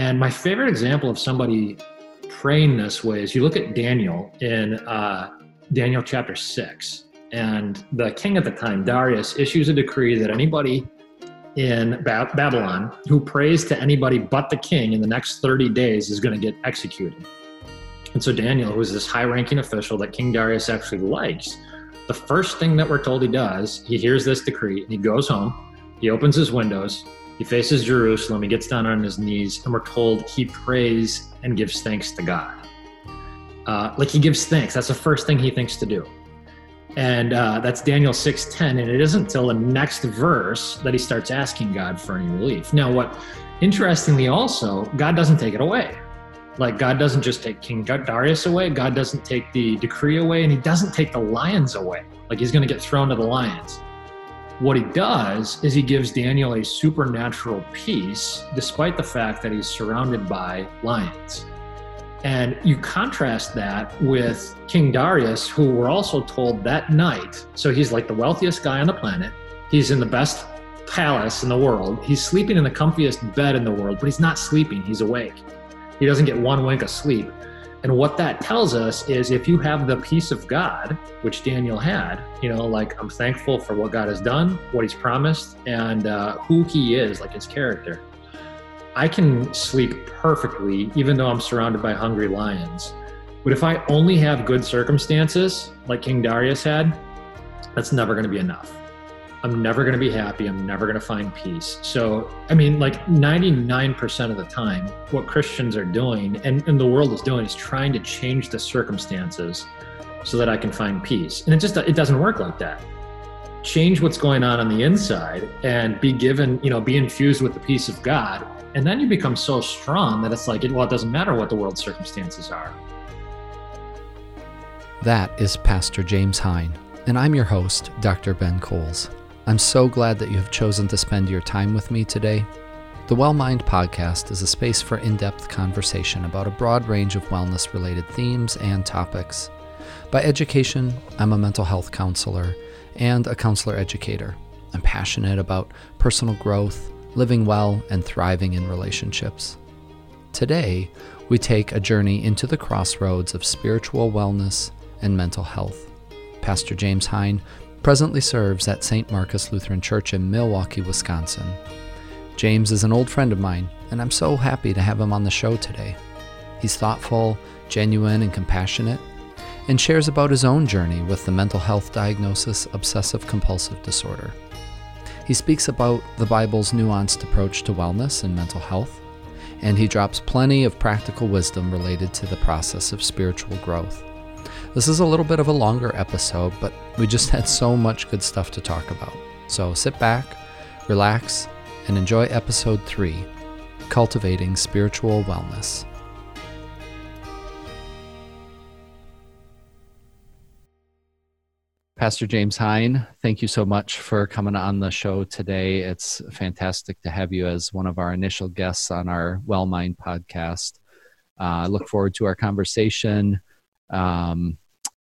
And my favorite example of somebody praying this way is you look at Daniel in uh, Daniel chapter 6. And the king at the time, Darius, issues a decree that anybody in ba- Babylon who prays to anybody but the king in the next 30 days is going to get executed. And so Daniel, who is this high ranking official that King Darius actually likes, the first thing that we're told he does, he hears this decree and he goes home, he opens his windows, he faces Jerusalem, he gets down on his knees, and we're told he prays and gives thanks to God. Uh, like he gives thanks. That's the first thing he thinks to do. And uh, that's daniel 6.10 and it isn't until the next verse that he starts asking god for any relief. Now what interestingly also god doesn't take it away. Like god doesn't just take king darius away god doesn't take the decree away and he doesn't take the lions away. Like he's going to get thrown to the lions what he does is he gives daniel a supernatural peace despite the fact that he's surrounded by lions and you contrast that with King Darius, who we're also told that night, so he's like the wealthiest guy on the planet. He's in the best palace in the world. He's sleeping in the comfiest bed in the world, but he's not sleeping, he's awake. He doesn't get one wink of sleep. And what that tells us is if you have the peace of God, which Daniel had, you know, like I'm thankful for what God has done, what he's promised, and uh, who he is, like his character I can sleep perfectly even though I'm surrounded by hungry lions. But if I only have good circumstances, like King Darius had, that's never going to be enough. I'm never going to be happy. I'm never going to find peace. So, I mean, like 99% of the time, what Christians are doing and, and the world is doing is trying to change the circumstances so that I can find peace. And it just it doesn't work like that. Change what's going on on the inside and be given, you know, be infused with the peace of God and then you become so strong that it's like, well, it doesn't matter what the world's circumstances are. That is Pastor James Hein, and I'm your host, Dr. Ben Kohls. I'm so glad that you have chosen to spend your time with me today. The Well Mind podcast is a space for in depth conversation about a broad range of wellness related themes and topics. By education, I'm a mental health counselor and a counselor educator. I'm passionate about personal growth living well, and thriving in relationships. Today, we take a journey into the crossroads of spiritual wellness and mental health. Pastor James Hein presently serves at St. Marcus Lutheran Church in Milwaukee, Wisconsin. James is an old friend of mine, and I'm so happy to have him on the show today. He's thoughtful, genuine, and compassionate, and shares about his own journey with the mental health diagnosis obsessive compulsive disorder. He speaks about the Bible's nuanced approach to wellness and mental health, and he drops plenty of practical wisdom related to the process of spiritual growth. This is a little bit of a longer episode, but we just had so much good stuff to talk about. So sit back, relax, and enjoy episode 3 Cultivating Spiritual Wellness. Pastor James Hein, thank you so much for coming on the show today. It's fantastic to have you as one of our initial guests on our Well Mind podcast. Uh, I look forward to our conversation, um,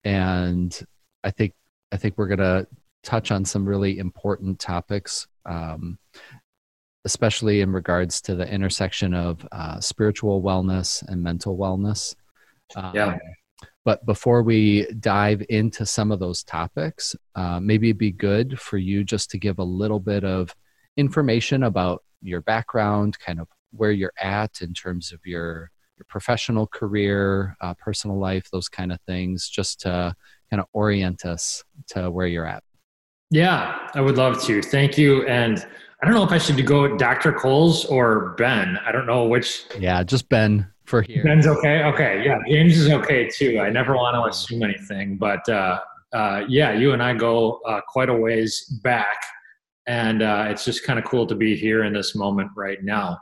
and I think I think we're going to touch on some really important topics, um, especially in regards to the intersection of uh, spiritual wellness and mental wellness. Um, yeah but before we dive into some of those topics, uh, maybe it'd be good for you just to give a little bit of information about your background, kind of where you're at in terms of your your professional career, uh, personal life, those kind of things, just to kind of orient us to where you're at. Yeah, I would love to. Thank you. And I don't know if I should go Dr. Kohls or Ben. I don't know which. Yeah, just Ben for here. Ben's okay. Okay, yeah, James is okay too. I never want to assume anything, but uh, uh, yeah, you and I go uh, quite a ways back, and uh, it's just kind of cool to be here in this moment right now.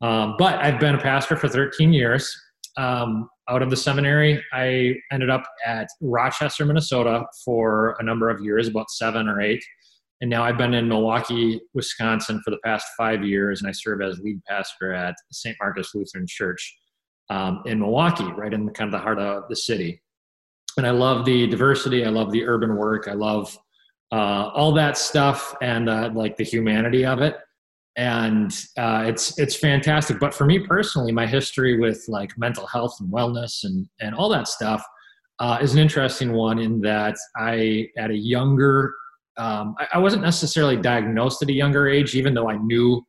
Um, but I've been a pastor for 13 years. Um, out of the seminary, I ended up at Rochester, Minnesota for a number of years, about seven or eight. And now I've been in Milwaukee, Wisconsin for the past five years, and I serve as lead pastor at St. Marcus Lutheran Church um, in Milwaukee, right in the, kind of the heart of the city. And I love the diversity. I love the urban work. I love uh, all that stuff and uh, like the humanity of it. And uh, it's it's fantastic. But for me personally, my history with like mental health and wellness and and all that stuff uh, is an interesting one in that I at a younger um, I, I wasn't necessarily diagnosed at a younger age, even though I knew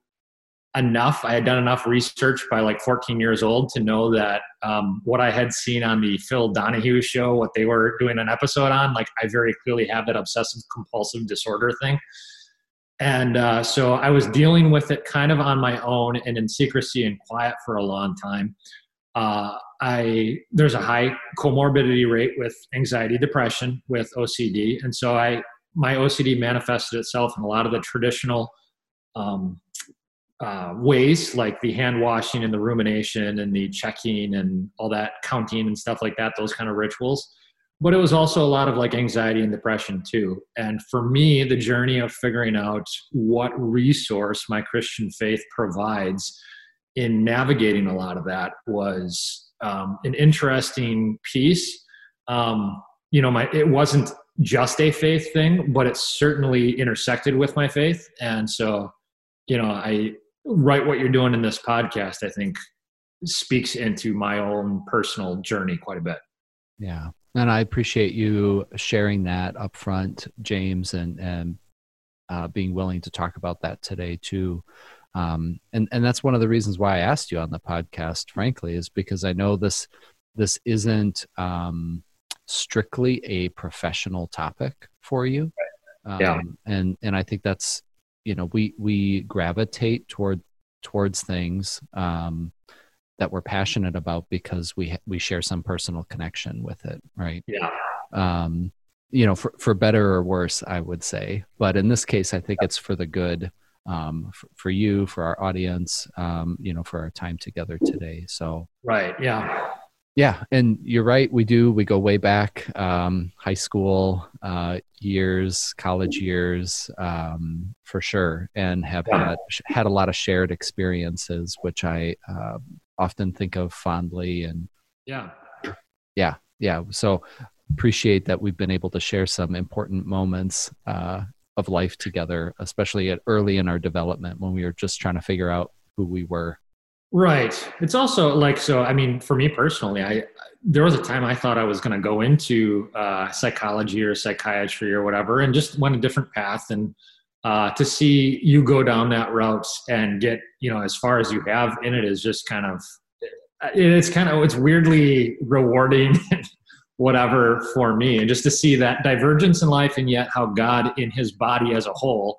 enough. I had done enough research by like 14 years old to know that um, what I had seen on the Phil Donahue show, what they were doing an episode on, like I very clearly have that obsessive compulsive disorder thing. And uh, so I was dealing with it kind of on my own and in secrecy and quiet for a long time. Uh, I there's a high comorbidity rate with anxiety, depression, with OCD, and so I my OCD manifested itself in a lot of the traditional um, uh, ways, like the hand washing and the rumination and the checking and all that counting and stuff like that, those kind of rituals. But it was also a lot of like anxiety and depression too. And for me, the journey of figuring out what resource my Christian faith provides in navigating a lot of that was um, an interesting piece. Um, you know, my it wasn't just a faith thing, but it certainly intersected with my faith. And so, you know, I write what you're doing in this podcast, I think speaks into my own personal journey quite a bit. Yeah. And I appreciate you sharing that up front, James, and, and uh, being willing to talk about that today too. Um, and, and that's one of the reasons why I asked you on the podcast, frankly, is because I know this, this isn't, um, strictly a professional topic for you. Um, yeah. And, and I think that's, you know, we, we gravitate toward, towards things, um, that we're passionate about because we, we share some personal connection with it. Right. Yeah. Um, you know, for, for better or worse, I would say, but in this case, I think it's for the good, um, for, for you, for our audience, um, you know, for our time together today. So, right. Yeah. Yeah, and you're right. We do. We go way back, um, high school uh, years, college years, um, for sure, and have had had a lot of shared experiences, which I uh, often think of fondly. And yeah, yeah, yeah. So appreciate that we've been able to share some important moments uh, of life together, especially at early in our development when we were just trying to figure out who we were. Right. It's also like so. I mean, for me personally, I there was a time I thought I was going to go into uh, psychology or psychiatry or whatever, and just went a different path. And uh, to see you go down that route and get you know as far as you have in it is just kind of it's kind of it's weirdly rewarding whatever for me and just to see that divergence in life and yet how god in his body as a whole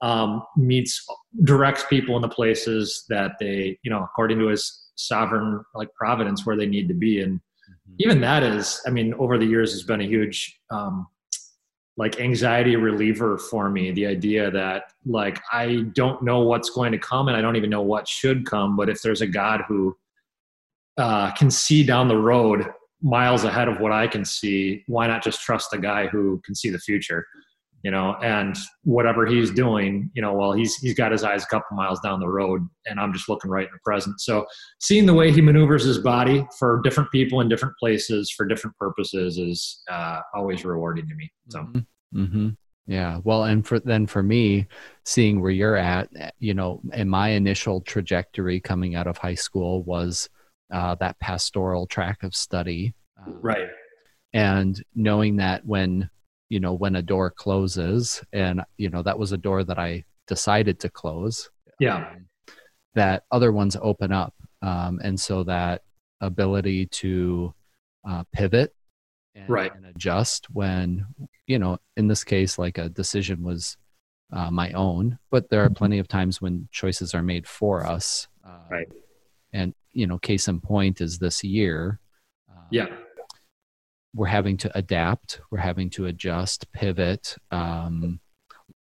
um, meets directs people in the places that they you know according to his sovereign like providence where they need to be and mm-hmm. even that is i mean over the years has been a huge um, like anxiety reliever for me the idea that like i don't know what's going to come and i don't even know what should come but if there's a god who uh, can see down the road miles ahead of what i can see why not just trust the guy who can see the future you know, and whatever he's doing, you know, well, he's he's got his eyes a couple miles down the road, and I'm just looking right in the present. So, seeing the way he maneuvers his body for different people in different places for different purposes is uh, always rewarding to me. So. Mm-hmm. mm-hmm. Yeah. Well, and for then for me, seeing where you're at, you know, and my initial trajectory coming out of high school was uh, that pastoral track of study. Uh, right. And knowing that when you know when a door closes and you know that was a door that i decided to close. Yeah. Um, that other ones open up um, and so that ability to uh, pivot and, right. and adjust when you know in this case like a decision was uh, my own but there are plenty of times when choices are made for us uh, right. and you know case in point is this year yeah we're having to adapt we're having to adjust pivot um,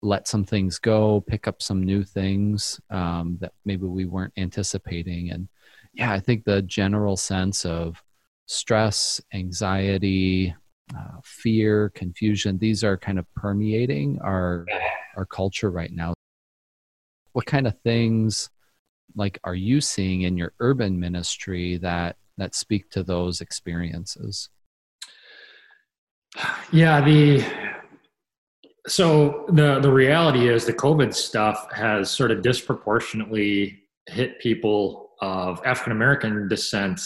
let some things go pick up some new things um, that maybe we weren't anticipating. And yeah i think the general sense of stress anxiety uh, fear confusion these are kind of permeating our our culture right now. What kind of things like are you seeing in your urban ministry that that speak to those experiences yeah, the so the the reality is the COVID stuff has sort of disproportionately hit people of African American descent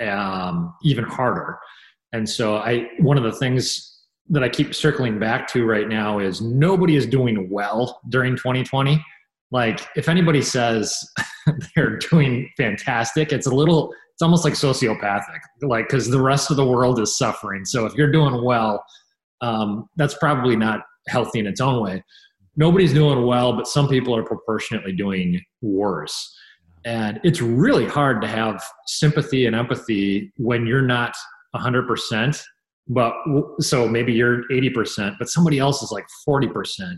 um, even harder. And so I one of the things that I keep circling back to right now is nobody is doing well during 2020. Like if anybody says they're doing fantastic, it's a little it's almost like sociopathic. Like because the rest of the world is suffering. So if you're doing well, um, that's probably not healthy in its own way. Nobody's doing well, but some people are proportionately doing worse. And it's really hard to have sympathy and empathy when you're not 100%, but so maybe you're 80%, but somebody else is like 40%.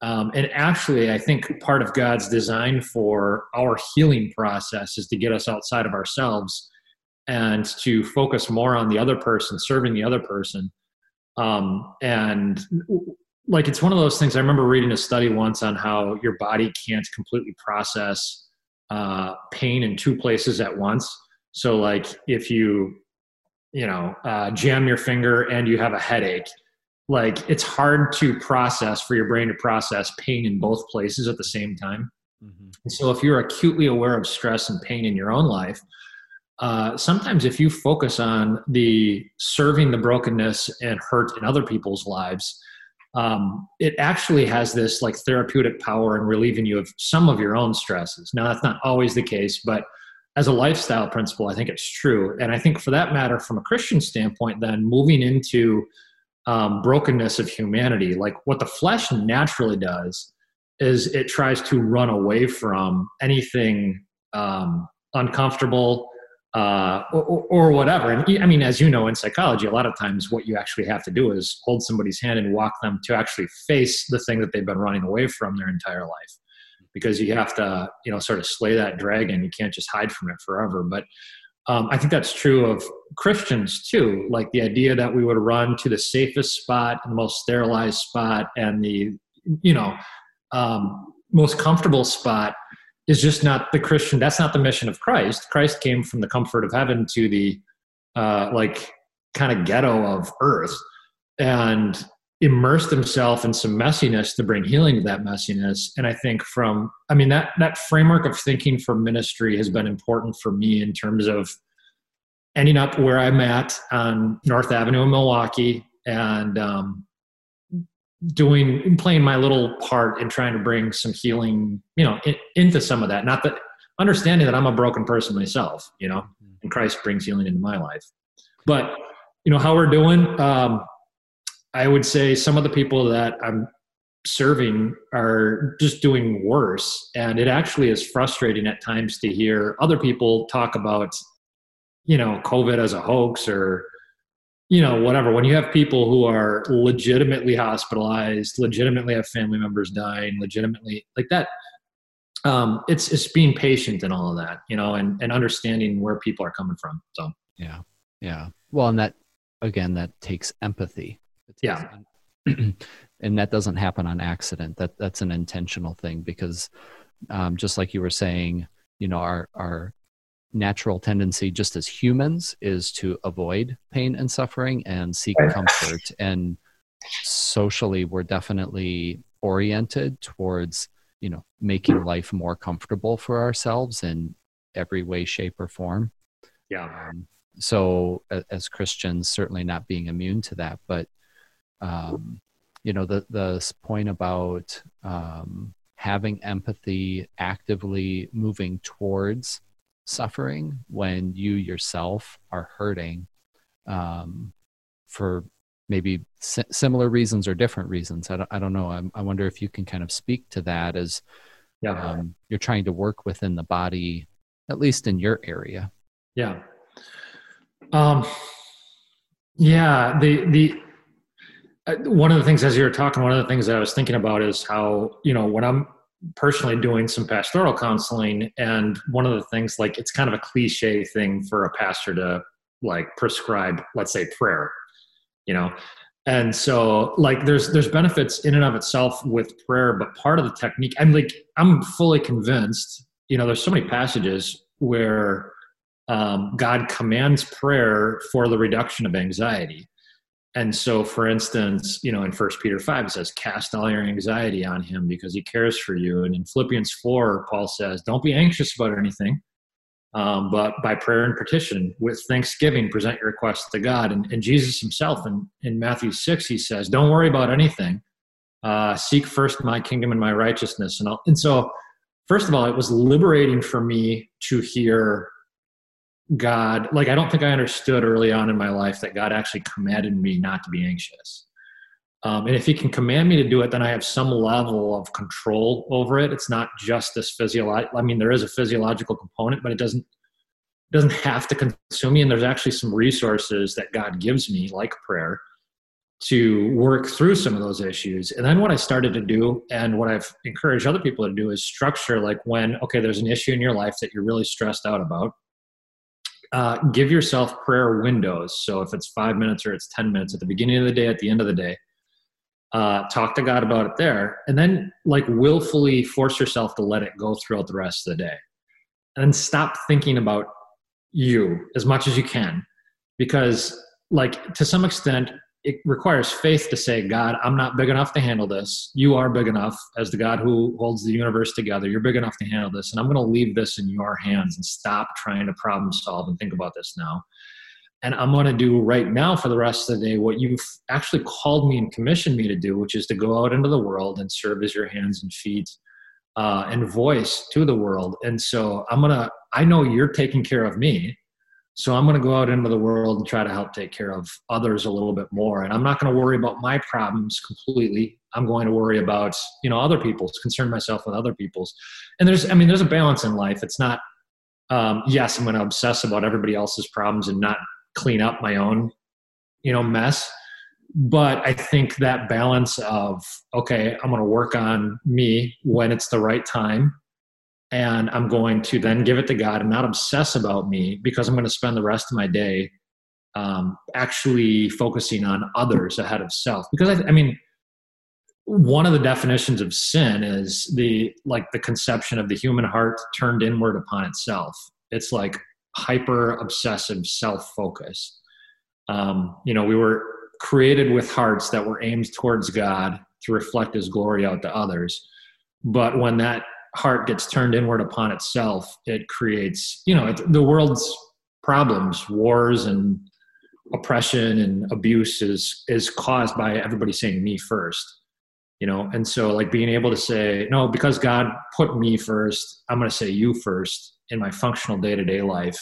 Um, and actually, I think part of God's design for our healing process is to get us outside of ourselves and to focus more on the other person, serving the other person. Um, and like it's one of those things. I remember reading a study once on how your body can't completely process uh, pain in two places at once. So, like if you, you know, uh, jam your finger and you have a headache, like it's hard to process for your brain to process pain in both places at the same time. Mm-hmm. And so, if you're acutely aware of stress and pain in your own life, uh, sometimes if you focus on the serving the brokenness and hurt in other people's lives, um, it actually has this like therapeutic power in relieving you of some of your own stresses. Now, that's not always the case, but as a lifestyle principle, I think it's true. And I think for that matter, from a Christian standpoint, then moving into um, brokenness of humanity, like what the flesh naturally does is it tries to run away from anything um, uncomfortable uh, or, or, whatever. And I mean, as you know, in psychology, a lot of times what you actually have to do is hold somebody's hand and walk them to actually face the thing that they've been running away from their entire life. Because you have to, you know, sort of slay that dragon. You can't just hide from it forever. But um, I think that's true of Christians too. Like the idea that we would run to the safest spot, the most sterilized spot, and the, you know, um, most comfortable spot is just not the Christian. That's not the mission of Christ. Christ came from the comfort of heaven to the uh, like kind of ghetto of earth and immersed himself in some messiness to bring healing to that messiness. And I think from, I mean, that that framework of thinking for ministry has been important for me in terms of ending up where I'm at on North Avenue in Milwaukee and um, doing playing my little part in trying to bring some healing you know in, into some of that not that understanding that i'm a broken person myself you know and christ brings healing into my life but you know how we're doing um, i would say some of the people that i'm serving are just doing worse and it actually is frustrating at times to hear other people talk about you know covid as a hoax or you know, whatever. When you have people who are legitimately hospitalized, legitimately have family members dying, legitimately like that, um, it's it's being patient and all of that, you know, and and understanding where people are coming from. So yeah, yeah. Well, and that again, that takes empathy. Takes yeah. and that doesn't happen on accident. That that's an intentional thing because, um, just like you were saying, you know, our our natural tendency just as humans is to avoid pain and suffering and seek comfort and socially we're definitely oriented towards you know making life more comfortable for ourselves in every way shape or form yeah um, so as christians certainly not being immune to that but um, you know the the point about um, having empathy actively moving towards suffering when you yourself are hurting um, for maybe si- similar reasons or different reasons. I don't, I don't know. I, I wonder if you can kind of speak to that as yeah. um, you're trying to work within the body, at least in your area. Yeah. Um, yeah. The, the, one of the things as you were talking, one of the things that I was thinking about is how, you know, when I'm personally doing some pastoral counseling and one of the things like it's kind of a cliche thing for a pastor to like prescribe let's say prayer you know? And so like there's there's benefits in and of itself with prayer but part of the technique i'm like i'm fully convinced you know there's so many passages where um, god commands prayer for the reduction of anxiety and so for instance you know in first peter 5 it says cast all your anxiety on him because he cares for you. And in philippians 4 paul says don't be anxious about anything um, but by prayer and petition with thanksgiving present your requests to god. And, and jesus himself in, in matthew 6 he says don't worry about anything. Uh, seek first my kingdom and my righteousness. And, and so first of all it was liberating for me to hear God, like I don't think I understood early on in my life that God actually commanded me not to be anxious. Um, and if He can command me to do it, then I have some level of control over it. It's not just this physiological. I mean, there is a physiological component, but it doesn't it doesn't have to consume me. And there's actually some resources that God gives me, like prayer, to work through some of those issues. And then what I started to do, and what I've encouraged other people to do, is structure like when okay, there's an issue in your life that you're really stressed out about uh, give yourself prayer windows. So if it's five minutes or it's 10 minutes at the beginning of the day, at the end of the day, uh, talk to God about it there. And then, like, willfully force yourself to let it go throughout the rest of the day. And then stop thinking about you as much as you can. Because, like, to some extent, it requires faith to say, God, I'm not big enough to handle this. You are big enough as the God who holds the universe together. You're big enough to handle this. And I'm going to leave this in your hands and stop trying to problem solve and think about this now. And I'm going to do right now for the rest of the day what you've actually called me and commissioned me to do, which is to go out into the world and serve as your hands and feet uh, and voice to the world. And so I'm going to, I know you're taking care of me so I'm going to go out into the world and try to help take care of others a little bit more. And I'm not going to worry about my problems completely. I'm going to worry about, you know, other people's, concern myself with other people's. And there's, I mean, there's a balance in life. It's not, um, yes, I'm going to obsess about everybody else's problems and not clean up my own, you know, mess. But I think that balance of, okay, I'm going to work on me when it's the right time and I'm going to then give it to God and not obsess about me because I'm going to spend the rest of my day um, actually focusing on others ahead of self. Because I, I mean, one of the definitions of sin is the like the conception of the human heart turned inward upon itself. It's like hyper obsessive self focus. Um, you know, we were created with hearts that were aimed towards God to reflect His glory out to others. But when that heart gets turned inward upon itself, it creates, you know, it, the world's problems, wars and oppression and abuse is is caused by everybody saying me first. You know, and so like being able to say, no, because God put me first, I'm gonna say you first in my functional day-to-day life.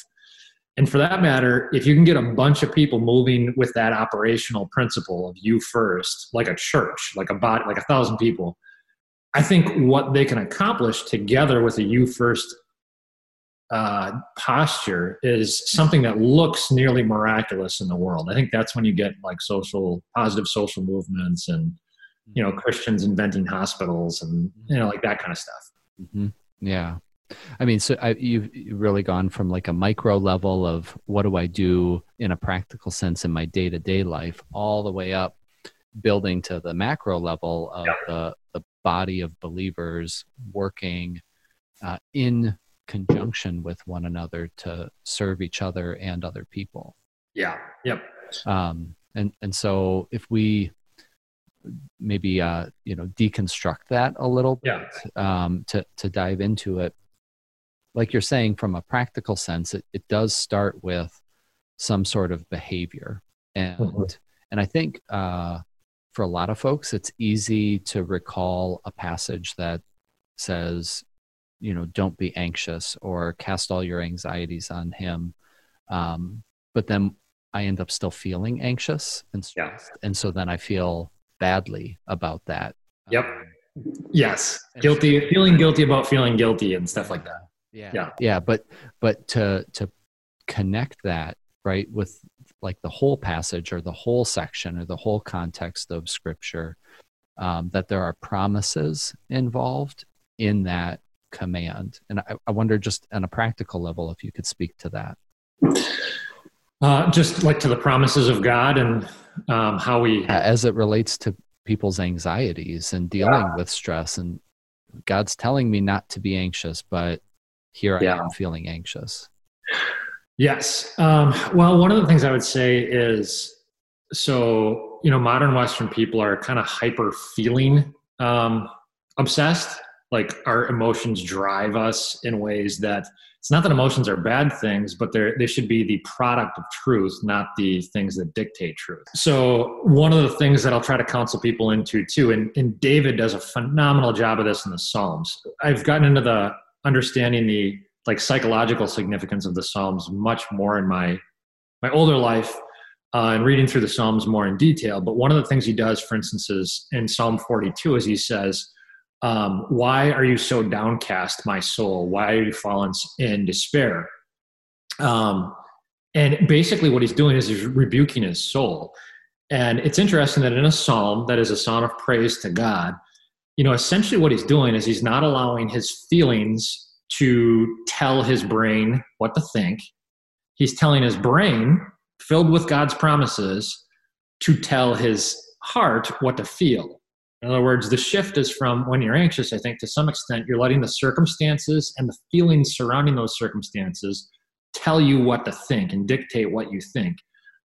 And for that matter, if you can get a bunch of people moving with that operational principle of you first, like a church, like a body, like a thousand people, I think what they can accomplish together with a you first uh, posture is something that looks nearly miraculous in the world. I think that's when you get like social, positive social movements and, you know, Christians inventing hospitals and, you know, like that kind of stuff. Mm-hmm. Yeah. I mean, so I, you've really gone from like a micro level of what do I do in a practical sense in my day to day life, all the way up building to the macro level of yeah. the, the body of believers working uh, in conjunction with one another to serve each other and other people. Yeah. Yep. Um, and and so if we maybe uh, you know deconstruct that a little bit yeah. um, to to dive into it, like you're saying from a practical sense, it, it does start with some sort of behavior, and mm-hmm. and I think uh, for a lot of folks, it's easy to recall a passage that says, you know, don't be anxious or cast all your anxieties on him. Um, but then I end up still feeling anxious and stressed. Yeah. And so then I feel badly about that. Yep. Um, yes. Guilty, feeling guilty about feeling guilty and stuff like that. Yeah. Yeah. Yeah. But, but to, to connect that right with like the whole passage or the whole section or the whole context of scripture um, that there are promises involved in that command and I, I, wonder just on a practical level if you could speak to that uh, just like to the promises of god and um, how we as it relates to people's anxieties and dealing yeah. with stress and god's telling me not to be anxious but here yeah. i am feeling anxious Yes. Um, well, one of the things I would say is so you know modern western people are kind of hyper feeling um, obsessed. Like our emotions drive us in ways that it's not that emotions are bad things but they're they should be the product of truth not the things that dictate truth. So one of the things that i'll try to counsel people into too and, and david does a phenomenal job of this in the psalms. I've gotten into the understanding the like psychological significance of the psalms much more in my my older life uh, and reading through the Psalms more in detail. But one of the things he does, for instance, is in Psalm 42, is he says, um, Why are you so downcast, my soul? Why are you fallen in despair? Um, and basically, what he's doing is he's rebuking his soul. And it's interesting that in a psalm that is a song of praise to God, you know, essentially what he's doing is he's not allowing his feelings to tell his brain what to think. He's telling his brain filled with God's promises to tell his heart what to feel. In other words, the shift is from when you're anxious, I think, to some extent, you're letting the circumstances and the feelings surrounding those circumstances tell you what to think and dictate what you think.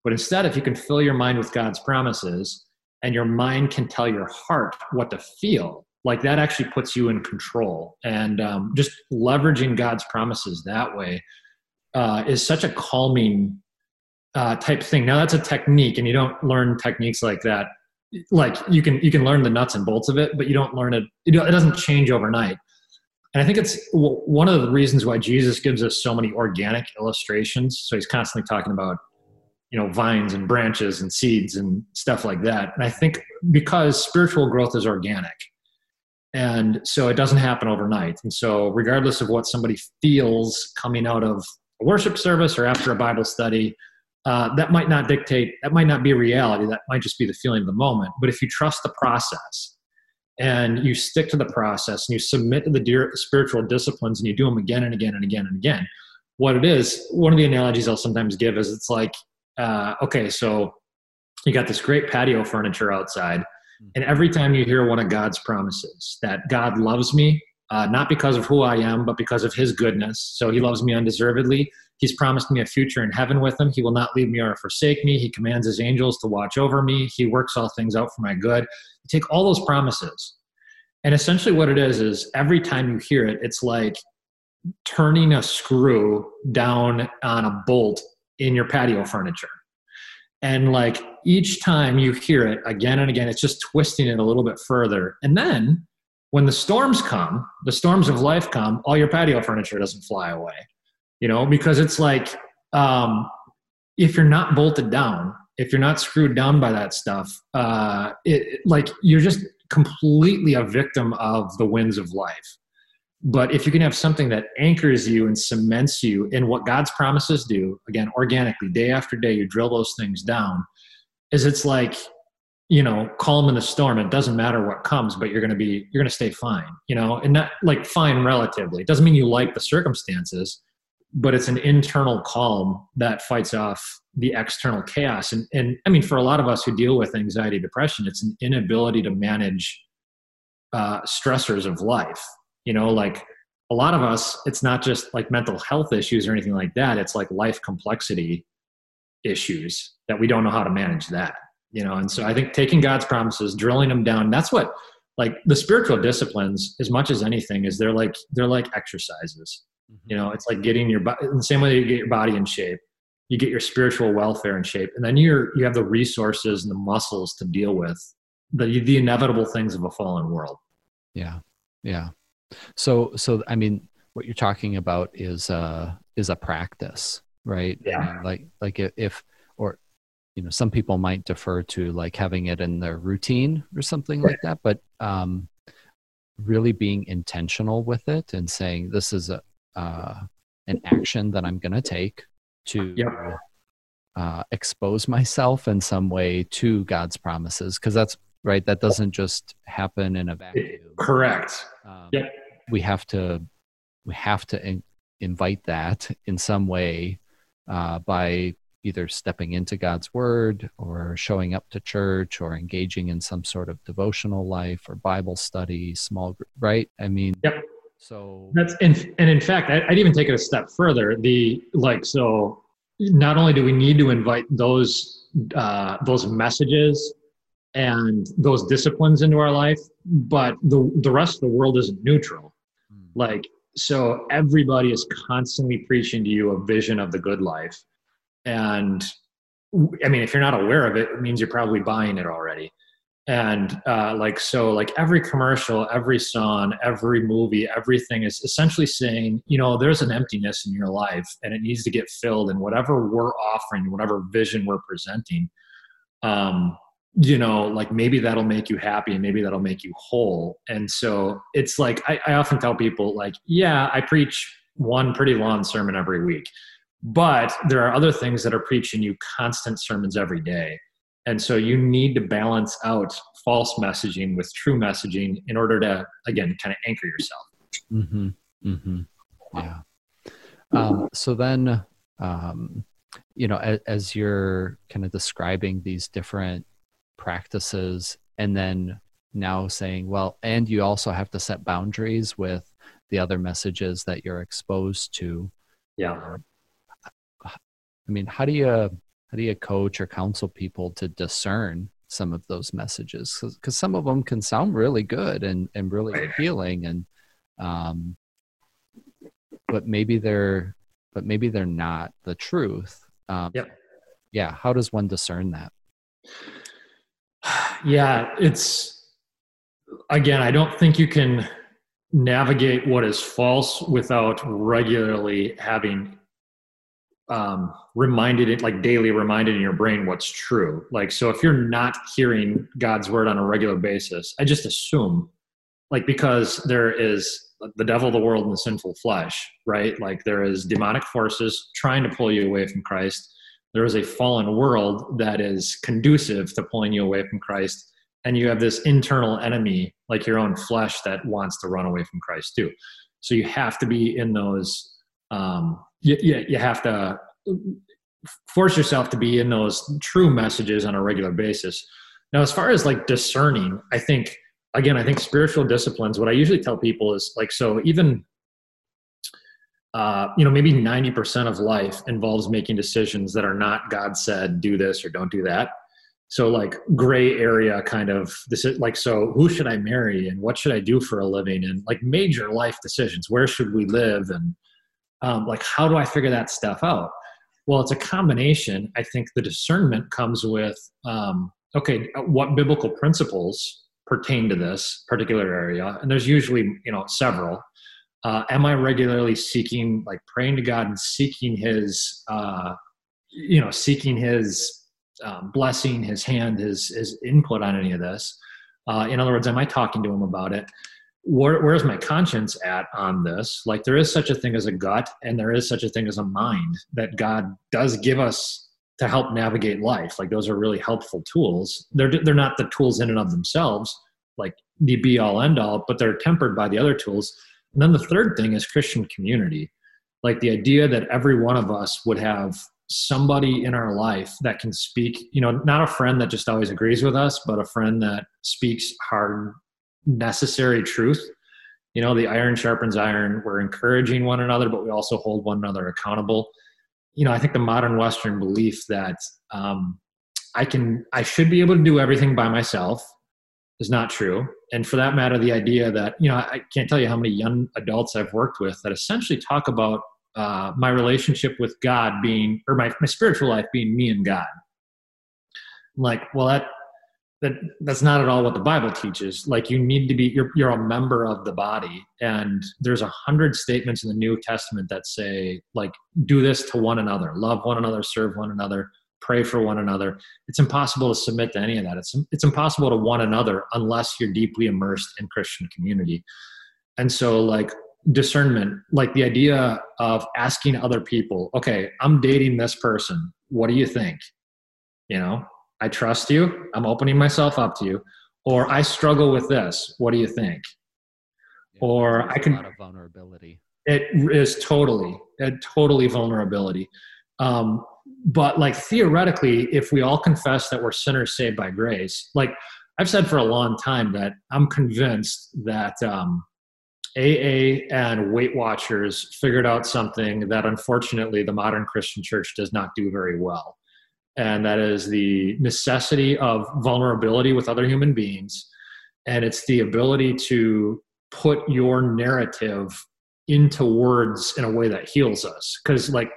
But instead, if you can fill your mind with God's promises and your mind can tell your heart what to feel, like that actually puts you in control. And um, just leveraging God's promises that way uh, is such a calming uh, type thing. Now that's a technique, and you don't learn techniques like that. Like you can you can learn the nuts and bolts of it, but you don't learn it. it doesn't change overnight. And I think it's one of the reasons why Jesus gives us so many organic illustrations. So he's constantly talking about you know vines and branches and seeds and stuff like that. And I think because spiritual growth is organic. And so it doesn't happen overnight. And so, regardless of what somebody feels coming out of a worship service or after a Bible study, uh, that might not dictate, that might not be reality. That might just be the feeling of the moment. But if you trust the process and you stick to the process and you submit to the spiritual disciplines and you do them again and again and again and again, what it is, one of the analogies I'll sometimes give is it's like, uh, okay, so you got this great patio furniture outside. And every time you hear one of God's promises that God loves me, uh, not because of who I am, but because of his goodness. So he loves me undeservedly. He's promised me a future in heaven with him. He will not leave me or forsake me. He commands his angels to watch over me. He works all things out for my good. You take all those promises. And essentially, what it is, is every time you hear it, it's like turning a screw down on a bolt in your patio furniture. And like each time you hear it again and again, it's just twisting it a little bit further. And then when the storms come, the storms of life come, all your patio furniture doesn't fly away you know, because it's like um, if you're not bolted down, if you're not screwed down by that stuff, uh, it, like you're just completely a victim of the winds of life. But if you can have something that anchors you and cements you in what God's promises do, again, organically, day after day, you drill those things down, is it's like, you know, calm in the storm. It doesn't matter what comes, but you're going to be, you're going to stay fine, you know, and not like fine relatively. It doesn't mean you like the circumstances, but it's an internal calm that fights off the external chaos. And, and I mean, for a lot of us who deal with anxiety, depression, it's an inability to manage uh, stressors of life. You know, like a lot of us, it's not just like mental health issues or anything like that. It's like life complexity issues that we don't know how to manage that. You know, and so I think taking God's promises, drilling them down, that's what like the spiritual disciplines, as much as anything, is they're like they're like exercises Mm-hmm. You know, it's like getting your body in the same way you get your body in shape, you get your spiritual welfare in shape, and then you're you have the resources and the muscles to deal with the the inevitable things of a fallen world. Yeah, yeah. So so I mean, what you're talking about is uh is a practice, right? Yeah. Mean, like like if or you know some people might defer to like having it in their routine or something right. like that but um really being intentional with it and saying this is a uh, an action that I'm going to take to yep. uh, expose myself in some way to God's promises. Because that's right. That doesn't just happen in a vacuum. Correct. Um, yep. We have to we have to in, invite that in some way uh, by either stepping into God's word or showing up to church or engaging in some sort of devotional life or Bible study, small group, right? I mean, yep. So that's and, and in fact, I'd even take it a step further. The like so not only do we need to invite those uh, those messages and those disciplines into our life, but the the rest of the world isn't neutral. Mm. Like so, everybody is constantly preaching to you a vision of the good life, and I mean, if you're not aware of it, it means you're probably buying it already. And uh, like so like every commercial every song every movie everything is essentially saying you know there's an emptiness in your life and it needs to get filled and whatever we're offering whatever vision we're presenting. Um you know like maybe that'll make you happy and maybe that'll make you whole and so it's like I, I often tell people like yeah i preach one pretty long sermon every week but there are other things that are preaching you constant sermons every day and so you need to balance out false messaging with true messaging in order to, again, kind of anchor yourself. Mm-hmm. Mm-hmm. Yeah. Um, so then, um, you know, as, as you're kind of describing these different practices and then now saying, well, and you also have to set boundaries with the other messages that you're exposed to. Yeah. I mean, how do you how do you coach or counsel people to discern some of those messages because some of them can sound really good and, and really right. appealing and um, but maybe they're but maybe they're not the truth um, yep. yeah how does one discern that yeah it's again i don't think you can navigate what is false without regularly having um, reminded it like daily reminded in your brain what's true. Like so if you're not hearing god's word on a regular basis i just assume like because there is the devil the world and the sinful flesh right? Like there is demonic forces trying to pull you away from christ there is a fallen world that is conducive to pulling you away from christ and you have this internal enemy like your own flesh that wants to run away from christ too so you have to be in those um, you, you, you have to force yourself to be in those true messages on a regular basis. Now, as far as like discerning, I think again, I think spiritual disciplines. What I usually tell people is like, so even uh, you know, maybe ninety percent of life involves making decisions that are not God said, do this or don't do that. So like gray area kind of this is like so who should I marry and what should I do for a living and like major life decisions. Where should we live and um, like how do i figure that stuff out well it's a combination i think the discernment comes with um, okay what biblical principles pertain to this particular area and there's usually you know several uh, am i regularly seeking like praying to god and seeking his uh, you know seeking his um, blessing his hand his his input on any of this uh, in other words am i talking to him about it where, where's my conscience at on this? Like, there is such a thing as a gut, and there is such a thing as a mind that God does give us to help navigate life. Like, those are really helpful tools. They're they're not the tools in and of themselves, like the be all end all, but they're tempered by the other tools. And then the third thing is Christian community, like the idea that every one of us would have somebody in our life that can speak. You know, not a friend that just always agrees with us, but a friend that speaks hard necessary truth. You know, the iron sharpens iron. We're encouraging one another, but we also hold one another accountable. You know, I think the modern Western belief that um, I can, I should be able to do everything by myself is not true. And for that matter, the idea that, you know, I can't tell you how many young adults I've worked with that essentially talk about uh, my relationship with God being, or my, my spiritual life being me and God. I'm like, well, that that that's not at all what the bible teaches. Like you need to be you're, you're a member of the body. And there's a hundred statements in the new testament that say like do this to one another. Love one another serve one another pray for one another it's impossible to submit to any of that it's it's impossible to one another unless you're deeply immersed in christian community and so like discernment like the idea of asking other people okay i'm dating this person what do you think you know I trust you. I'm opening myself up to you. Or I struggle with this. What do you think? Yeah, or I can. A lot of vulnerability. It is totally, it totally vulnerability. Um, but like theoretically, if we all confess that we're sinners saved by grace, like I've said for a long time that I'm convinced that um, AA and Weight Watchers figured out something that unfortunately the modern Christian church does not do very well. And that is the necessity of vulnerability with other human beings. And it's the ability to put your narrative into words in a way that heals us. Because, like,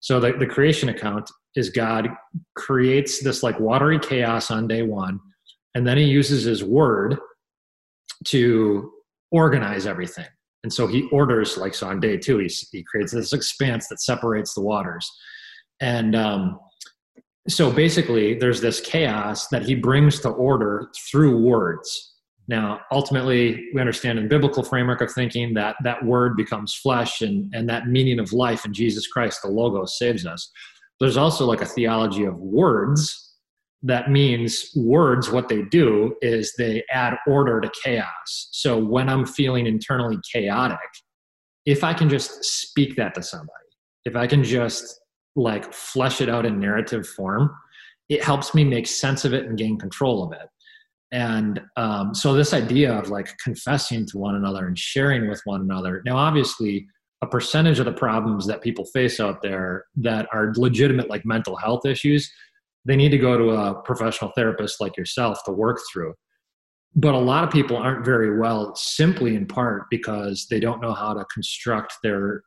so the, the creation account is God creates this like watery chaos on day one, and then he uses his word to organize everything. And so he orders, like, so on day two, he, he creates this expanse that separates the waters. And um, so basically, there's this chaos that he brings to order through words. Now, ultimately, we understand in the biblical framework of thinking that that word becomes flesh and, and that meaning of life in Jesus Christ, the Logos, saves us. There's also like a theology of words that means words what they do is they add order to chaos so when i'm feeling internally chaotic if i can just speak that to somebody if i can just like flesh it out in narrative form it helps me make sense of it and gain control of it and um, so this idea of like confessing to one another and sharing with one another now obviously a percentage of the problems that people face out there that are legitimate like mental health issues they need to go to a professional therapist like yourself to work through. But a lot of people aren't very well simply in part because they don't know how to construct their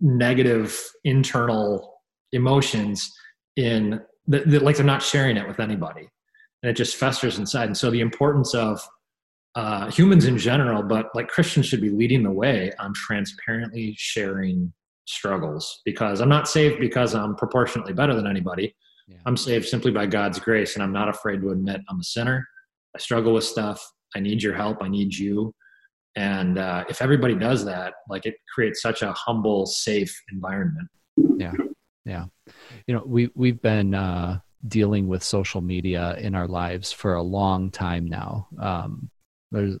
negative internal emotions in that, like they're not sharing it with anybody and it just festers inside and so the importance of uh, humans in general but like christians should be leading the way on transparently sharing struggles because i'm not saved because i'm proportionately better than anybody yeah. I'm saved simply by God's grace, and I'm not afraid to admit I'm a sinner. I struggle with stuff. I need your help. I need you. And uh, if everybody does that, like it creates such a humble, safe environment. Yeah, yeah. You know, we we've been uh, dealing with social media in our lives for a long time now. Um, there's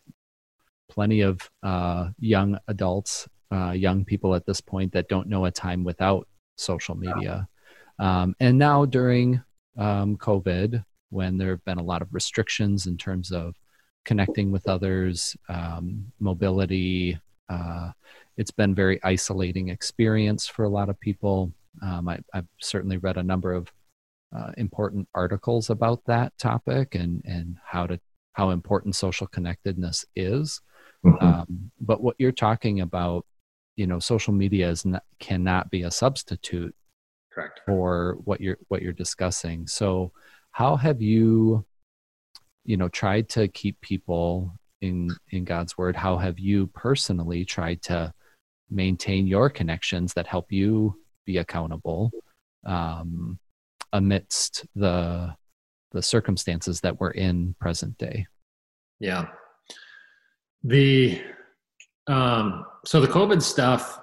plenty of uh, young adults, uh, young people at this point that don't know a time without social media. Um, and now during um, COVID, when there have been a lot of restrictions in terms of connecting with others, um, mobility, uh, it's been very isolating experience for a lot of people. Um, I, have certainly read a number of uh, important articles about that topic and and how to how important social connectedness is. Mm-hmm. Um, but what you're talking about, you know, social media is not, cannot be a substitute Correct. For what you're what you're discussing. So how have you you know tried to keep people in in God's word? How have you personally tried to maintain your connections that help you be accountable um, amidst the the circumstances that we're in present day? Yeah. The um, so the COVID stuff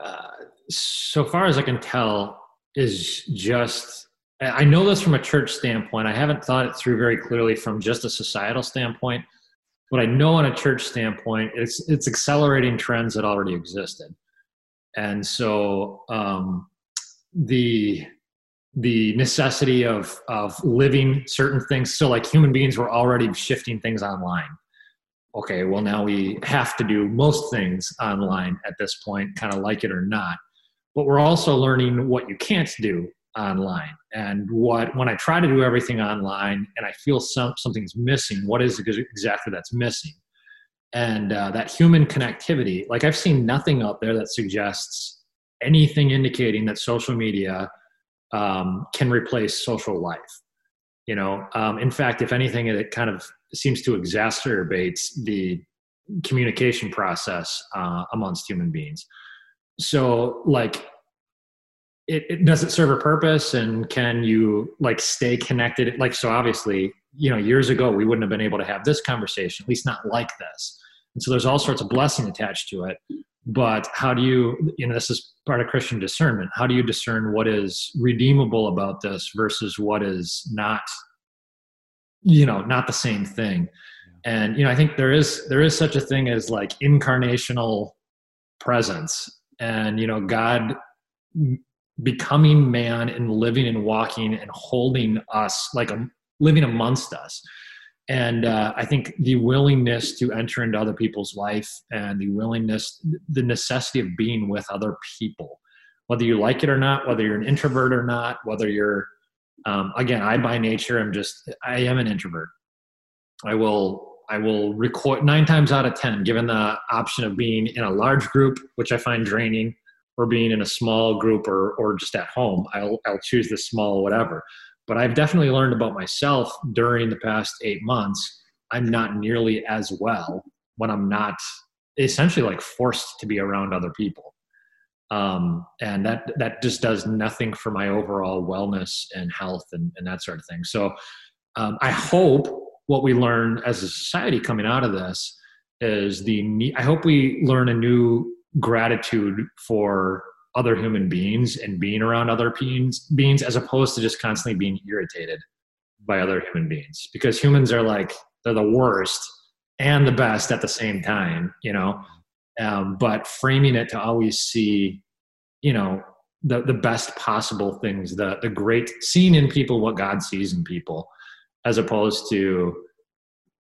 uh, so far as I can tell, is just I know this from a church standpoint. I haven't thought it through very clearly from just a societal standpoint, but I know on a church standpoint, it's it's accelerating trends that already existed, and so um, the the necessity of of living certain things. So, like human beings, were already shifting things online. Okay, well now we have to do most things online at this point, kind of like it or not but we're also learning what you can't do online and what when i try to do everything online and i feel some, something's missing what is exactly that's missing and uh, that human connectivity like i've seen nothing out there that suggests anything indicating that social media um, can replace social life you know? Um, in fact if anything it kind of seems to exacerbate the communication process uh, amongst human beings. So like it, it, does it serve a purpose? And can you like stay connected? Like so obviously you know years ago we wouldn't have been able to have this conversation at least not like this. And so there's all sorts of blessing attached to it but how do you you know this is part of christian discernment. How do you discern what is redeemable about this versus what is not you know not the same thing? And you know i think there is there is such a thing as like incarnational presence and you know god becoming man and living and walking and holding us like a, living amongst us and uh, i think the willingness to enter into other people's life and the willingness the necessity of being with other people whether you like it or not whether you're an introvert or not whether you're um, again i by nature am just i am an introvert. I will i will record nine times out of ten given the option of being in a large group which i find draining or being in a small group or or just at home i'll i'll choose the small whatever but I've definitely learned about myself during the past eight months. I'm not nearly as well when I'm not essentially like forced to be around other people. Um, and that that just does nothing for my overall wellness and health and, and that sort of thing. So um, I hope what we learn as a society coming out of this is the I hope we learn a new gratitude for other human beings and being around other beings, beings as opposed to just constantly being irritated by other human beings. Because humans are like they're the worst and the best at the same time you know? Um, but framing it to always see you know the, the best possible things the, the great seeing in people what god sees in people as opposed to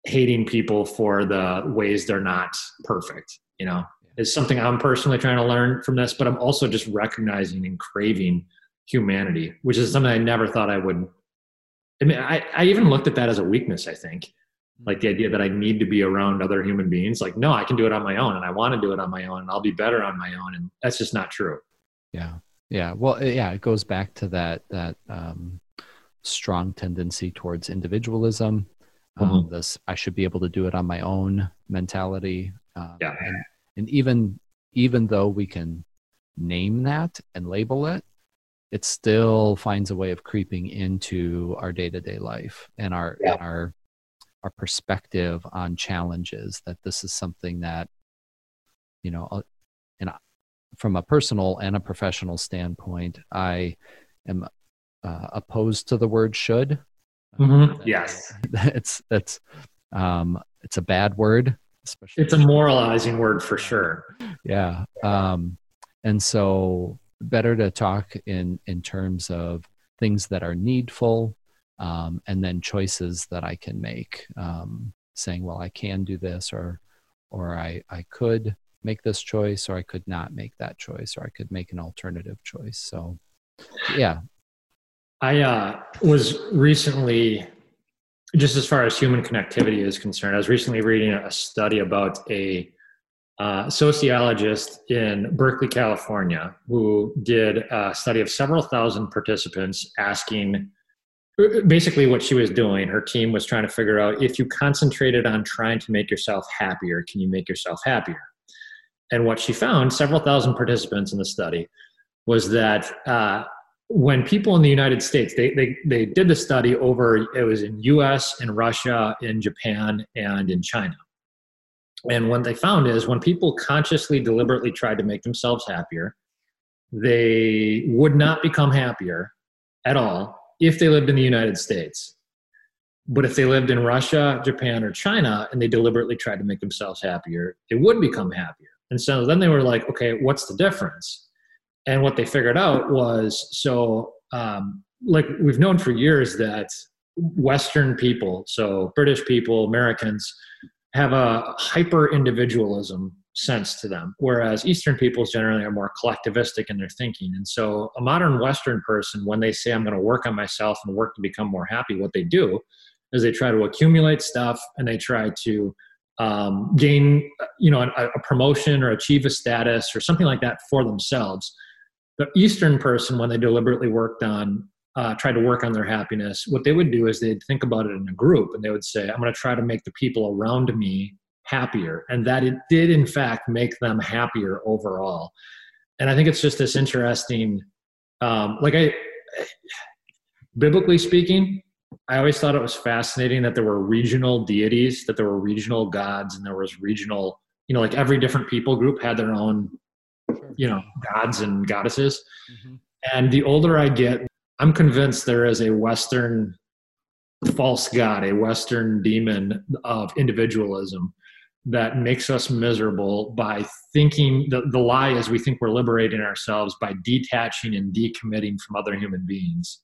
hating people for the ways they're not perfect you know is something I'm personally trying to learn from this, but I'm also just recognizing and craving humanity, which is something I never thought I would. I mean, I, I even looked at that as a weakness, I think. Like the idea that I need to be around other human beings. Like, no, I can do it on my own and I want to do it on my own and I'll be better on my own. And that's just not true. Yeah. Yeah. Well, yeah, it goes back to that, that, um, strong tendency towards individualism. Um, mm-hmm. this, I should be able to do it on my own mentality. Um, yeah. And, and even even though we can name that and label it it still finds a way of creeping into our day-to-day life and our yeah. and our our perspective on challenges that this is something that you know and from a personal and a professional standpoint i am uh, opposed to the word should mm-hmm. yes it's it's um it's a bad word especially it's a moralizing word for sure. Yeah um, and so better to talk in in terms of things that are needful um, and then choices that i can make um, saying well i can do this or or i i could make this choice or i could not make that choice or i could make an alternative choice so yeah. I uh, was recently just as far as human connectivity is concerned, I was recently reading a study about a uh, sociologist in Berkeley, California, who did a study of several thousand participants asking basically what she was doing. Her team was trying to figure out if you concentrated on trying to make yourself happier, can you make yourself happier? And what she found, several thousand participants in the study, was that uh, when people in the United States, they, they, they did the study over, it was in US, in Russia, in Japan, and in China. And what they found is when people consciously, deliberately tried to make themselves happier, they would not become happier at all if they lived in the United States. But if they lived in Russia, Japan, or China and they deliberately tried to make themselves happier, they would become happier. And so then they were like, okay, what's the difference? And what they figured out was so, um, like we've known for years that Western people, so British people, Americans, have a hyper individualism sense to them, whereas Eastern peoples generally are more collectivistic in their thinking. And so, a modern Western person, when they say, I'm going to work on myself and work to become more happy, what they do is they try to accumulate stuff and they try to um, gain, you know, a, a promotion or achieve a status or something like that for themselves the Eastern person, when they deliberately worked on, uh, tried to work on their happiness, what they would do is they'd think about it in a group and they would say, I'm going to try to make the people around me happier. And that it did, in fact, make them happier overall. And I think it's just this interesting, um, like I, biblically speaking, I always thought it was fascinating that there were regional deities, that there were regional gods, and there was regional, you know, like every different people group had their own you know gods and goddesses mm-hmm. and the older i get i'm convinced there is a western false god a western demon of individualism that makes us miserable by thinking the, the lie is we think we're liberating ourselves by detaching and decommitting from other human beings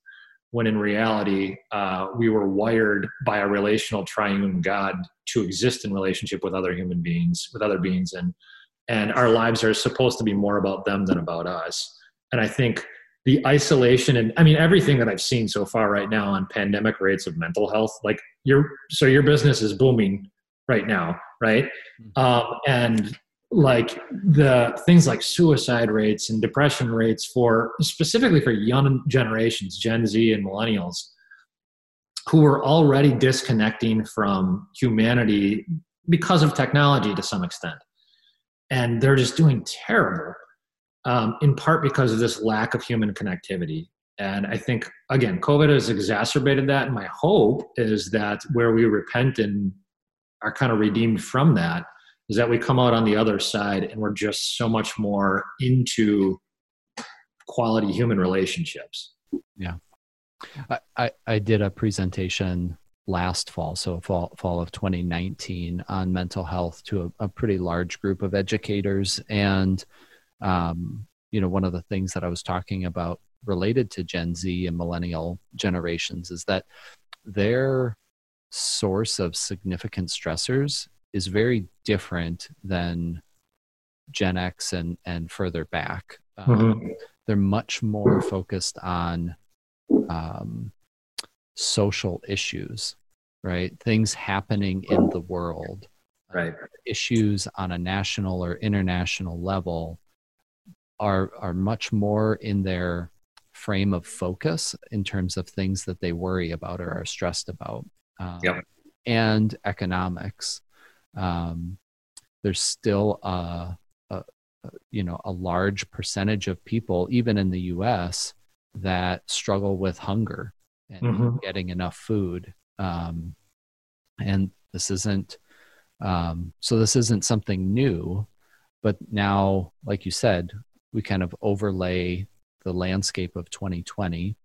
when in reality uh, we were wired by a relational triune god to exist in relationship with other human beings with other beings and and our lives are supposed to be more about them than about us. And i think the isolation and i mean everything that i've seen so far right now on pandemic rates of mental health like your so your business is booming right now right? Mm-hmm. um, and like the things like suicide rates and depression rates for specifically for young generations gen z and millennials who are already disconnecting from humanity because of technology to some extent and they're just doing terrible um, in part because of this lack of human connectivity and i think again covid has exacerbated that and my hope is that where we repent and are kind of redeemed from that is that we come out on the other side and we're just so much more into quality human relationships. Yeah. I, I, I did a presentation last fall, so fall, fall of 2019, on mental health to a, a pretty large group of educators. And, um, you know, one of the things that I was talking about related to Gen Z and millennial generations is that their source of significant stressors is very different than Gen X and and further back. Um, mm-hmm. They're much more focused on um, social issues, right? Things happening in the world, right? Uh, issues on a national or international level are are much more in their frame of focus in terms of things that they worry about or are stressed about. Um, yep. And economics um, there's still a, a, you know a large percentage of people, even in the U.S., that struggle with hunger and mm-hmm. getting enough food. Um, and this isn't um, so. This isn't something new, but now, like you said, we kind of overlay the landscape of 2020,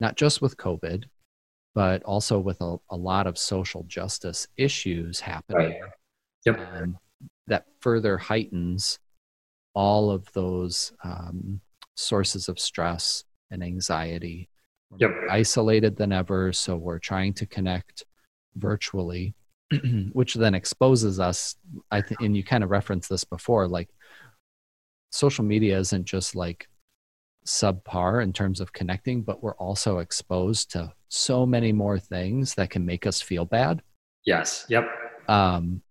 not just with COVID, but also with a, a lot of social justice issues happening. Right. Yep. Um, that further heightens all of those um, sources of stress and anxiety. Yep. isolated than ever, so we're trying to connect virtually, which then exposes us. I think, and you kind of referenced this before, like social media isn't just like subpar in terms of connecting, but we're also exposed to so many more things that can make us feel bad. Yes. Yep. Um,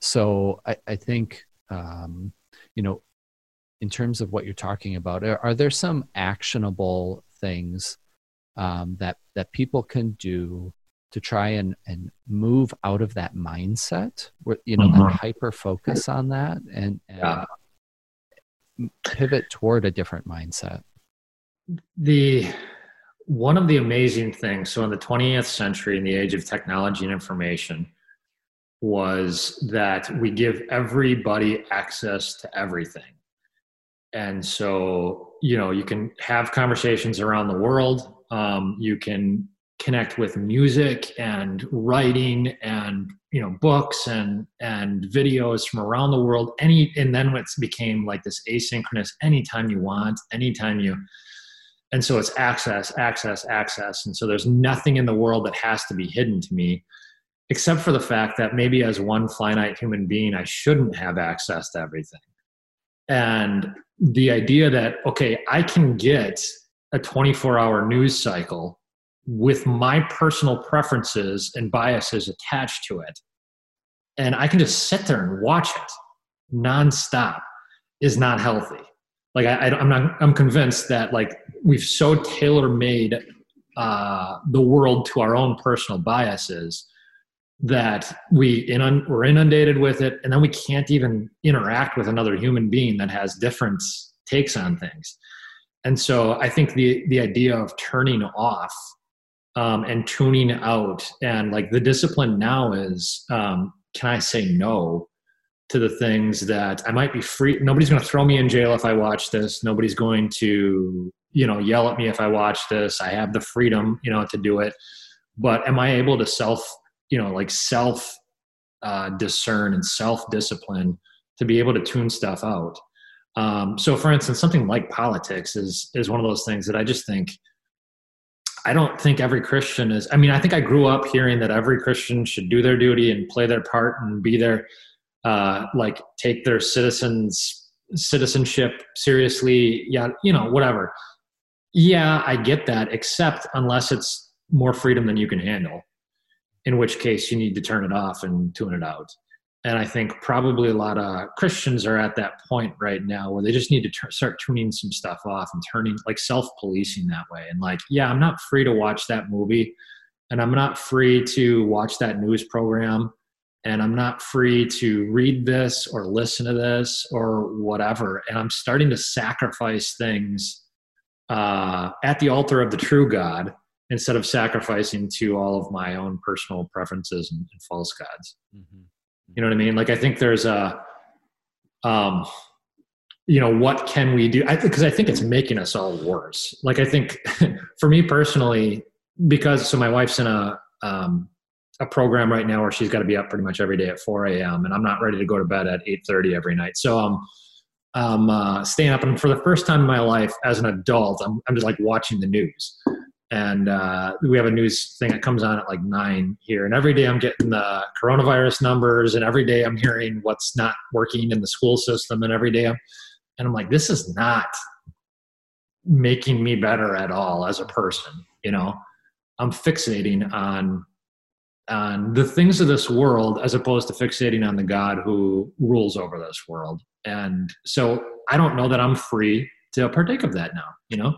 so I, I think, um, you know, in terms of what you're talking about, are, are there some actionable things um, that that people can do to try and and move out of that mindset, where, you know, mm-hmm. that hyper focus on that, and, and yeah. pivot toward a different mindset? The one of the amazing things, so in the 20th century, in the age of technology and information, was that we give everybody access to everything. And so, you know, you can have conversations around the world. Um, you can connect with music and writing and you know books and and videos from around the world any and then it became like this asynchronous anytime you want anytime you and so it's access access access and so there's nothing in the world that has to be hidden to me except for the fact that maybe as one finite human being, I shouldn't have access to everything. And the idea that, okay, I can get a 24 hour news cycle with my personal preferences and biases attached to it. And I can just sit there and watch it nonstop is not healthy. Like I, am not, I'm convinced that like we've so tailor made uh, the world to our own personal biases that we inund- we're inundated with it and then we can't even interact with another human being that has different takes on things and so i think the the idea of turning off um, and tuning out and like the discipline now is um, can i say no to the things that i might be free nobody's going to throw me in jail if i watch this. Nobody's going to you know yell at me if i watch this. I have the freedom you know to do it. But am i able to self you know like self uh, discern and self discipline to be able to tune stuff out um, so for instance something like politics is is one of those things that i just think I don't think every Christian is. I mean, I think I grew up hearing that every Christian should do their duty and play their part and be there, uh, like take their citizens citizenship seriously. Yeah, you know, whatever. Yeah, I get that, except unless it's more freedom than you can handle, in which case you need to turn it off and tune it out and I think probably a lot of Christians are at that point right now where they just need to t- start tuning some stuff off and turning like self policing that way. And like, yeah, I'm not free to watch that movie, and I'm not free to watch that news program, and I'm not free to read this or listen to this or whatever. And I'm starting to sacrifice things uh, at the altar of the true God instead of sacrificing to all of my own personal preferences and, and false gods. Mm-hmm. You know what I mean? Like I think there's a, um, you know, what can we do? I because I think it's making us all worse. Like I think, for me personally, because so my wife's in a um, a program right now where she's got to be up pretty much every day at 4 a.m. and I'm not ready to go to bed at 8:30 every night. So um, I'm uh, staying up, and for the first time in my life as an adult, I'm I'm just like watching the news and uh, we have a news thing that comes on at like nine here. And every day i'm getting the coronavirus numbers and every day i'm hearing what's not working in the school system and every day I'm, and i'm like this is not making me better at all as a person you know? I'm fixating on on the things of this world as opposed to fixating on the god who rules over this world. And so i don't know that i'm free to partake of that now, you know?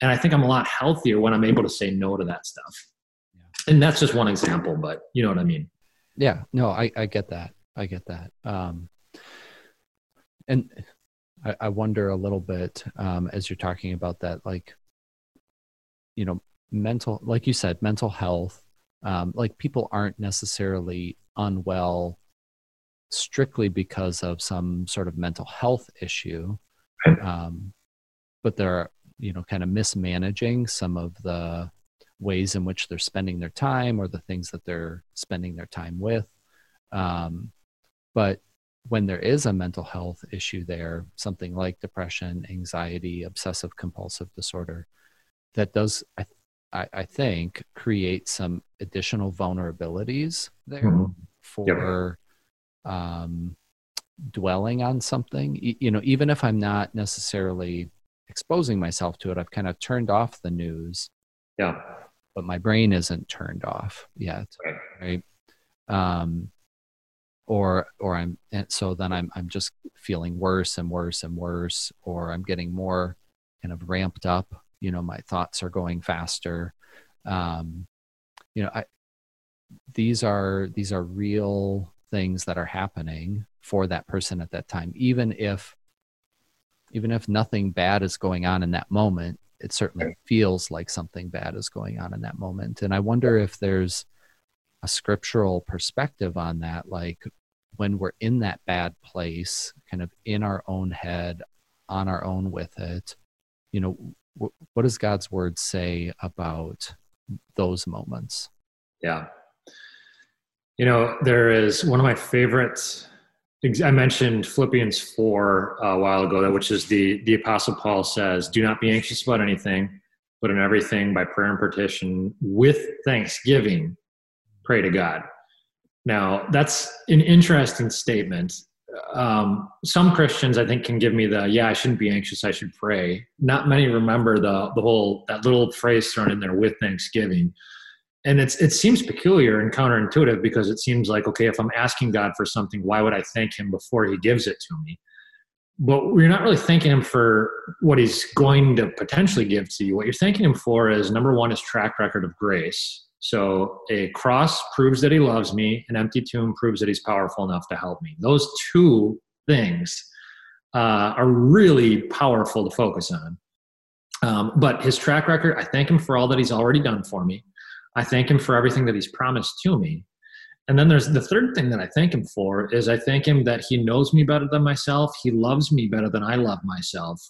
And I think I'm a lot healthier when I'm able to say no to that stuff. Yeah. And that's just one example, but you know what I mean? Yeah, no, I, I get that. I get that. Um, and I, I wonder a little bit um, as you're talking about that, like, you know, mental, like you said, mental health, um, like people aren't necessarily unwell strictly because of some sort of mental health issue. Um, but they're you know kind of mismanaging some of the ways in which they're spending their time or the things that they're spending their time with um, but when there is a mental health issue there something like depression anxiety obsessive compulsive disorder that does i, I, I think create some additional vulnerabilities there mm-hmm. for yep. um, dwelling on something you know even if i'm not necessarily exposing myself to it. I've kind of turned off the news. Yeah. But my brain isn't turned off yet. Right. right? Um, or or I'm and so then I'm I'm just feeling worse and worse and worse, or I'm getting more kind of ramped up. You know, my thoughts are going faster. Um, you know, I these are these are real things that are happening for that person at that time, even if even if nothing bad is going on in that moment it certainly feels like something bad is going on in that moment. And i wonder if there's a scriptural perspective on that like when we're in that bad place kind of in our own head on our own with it you know what does god's word say about those moments? Yeah. You know there is one of my favorites I mentioned Philippians 4 a while ago, which is the, the Apostle Paul says, Do not be anxious about anything, but in everything by prayer and petition with thanksgiving, pray to God. Now, that's an interesting statement. Um, some Christians, I think, can give me the, yeah, I shouldn't be anxious, I should pray. Not many remember the, the whole, that little phrase thrown in there with thanksgiving and it's it seems peculiar and counterintuitive because it seems like okay if i'm asking god for something why would i thank him before he gives it to me? But you're not really thanking him for what he's going to potentially give to you. What you're thanking him for is number one is track record of grace. So a cross proves that he loves me an empty tomb proves that he's powerful enough to help me. Those two things uh, are really powerful to focus on. Um, but his track record i thank him for all that he's already done for me I thank him for everything that he's promised to me. And then there's the third thing that I thank him for is I thank him that he knows me better than myself. He loves me better than I love myself.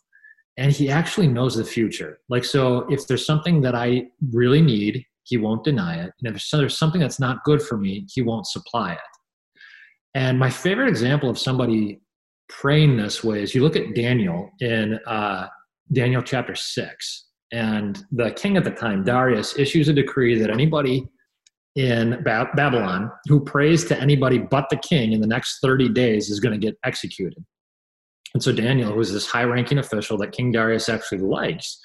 And he actually knows the future. Like, so if there's something that I really need, he won't deny it. And if there's something that's not good for me, he won't supply it. And my favorite example of somebody praying this way is you look at Daniel in uh, Daniel chapter six And the king at the time, Darius, issues a decree that anybody in ba- Babylon who prays to anybody but the king in the next 30 days is going to get executed. And so Daniel, who is this high ranking official that King Darius actually likes,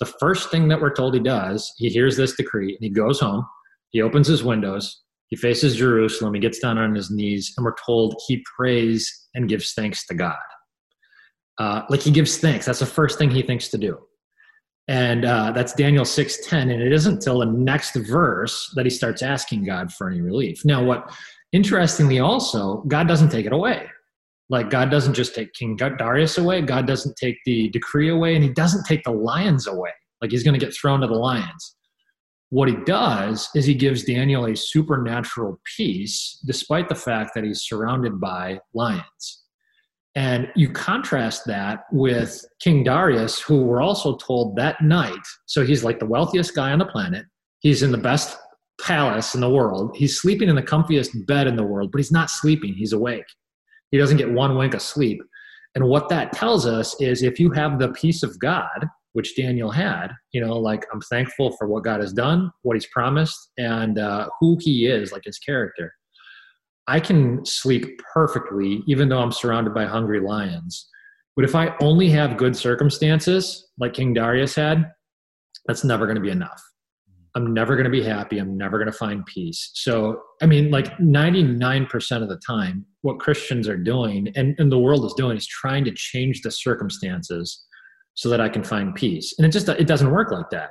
the first thing that we're told he does, he hears this decree and he goes home, he opens his windows, he faces Jerusalem, he gets down on his knees, and we're told he prays and gives thanks to God. Uh, like he gives thanks. That's the first thing he thinks to do. And uh, that's Daniel 6:10. And it isn't until the next verse that he starts asking God for any relief. Now, what interestingly also, God doesn't take it away. Like God doesn't just take King Darius away, God doesn't take the decree away, and he doesn't take the lions away. Like he's going to get thrown to the lions. What he does is he gives Daniel a supernatural peace, despite the fact that he's surrounded by lions. And you contrast that with King Darius, who we're also told that night, so he's like the wealthiest guy on the planet. He's in the best palace in the world. He's sleeping in the comfiest bed in the world, but he's not sleeping, he's awake. He doesn't get one wink of sleep. And what that tells us is if you have the peace of God, which Daniel had, you know, like I'm thankful for what God has done, what he's promised, and uh, who he is, like his character. I can sleep perfectly, even though I'm surrounded by hungry lions. But if I only have good circumstances, like King Darius had, that's never going to be enough. I'm never going to be happy. I'm never going to find peace. So, I mean, like 99% of the time, what Christians are doing and, and the world is doing is trying to change the circumstances so that I can find peace. And it just it doesn't work like that.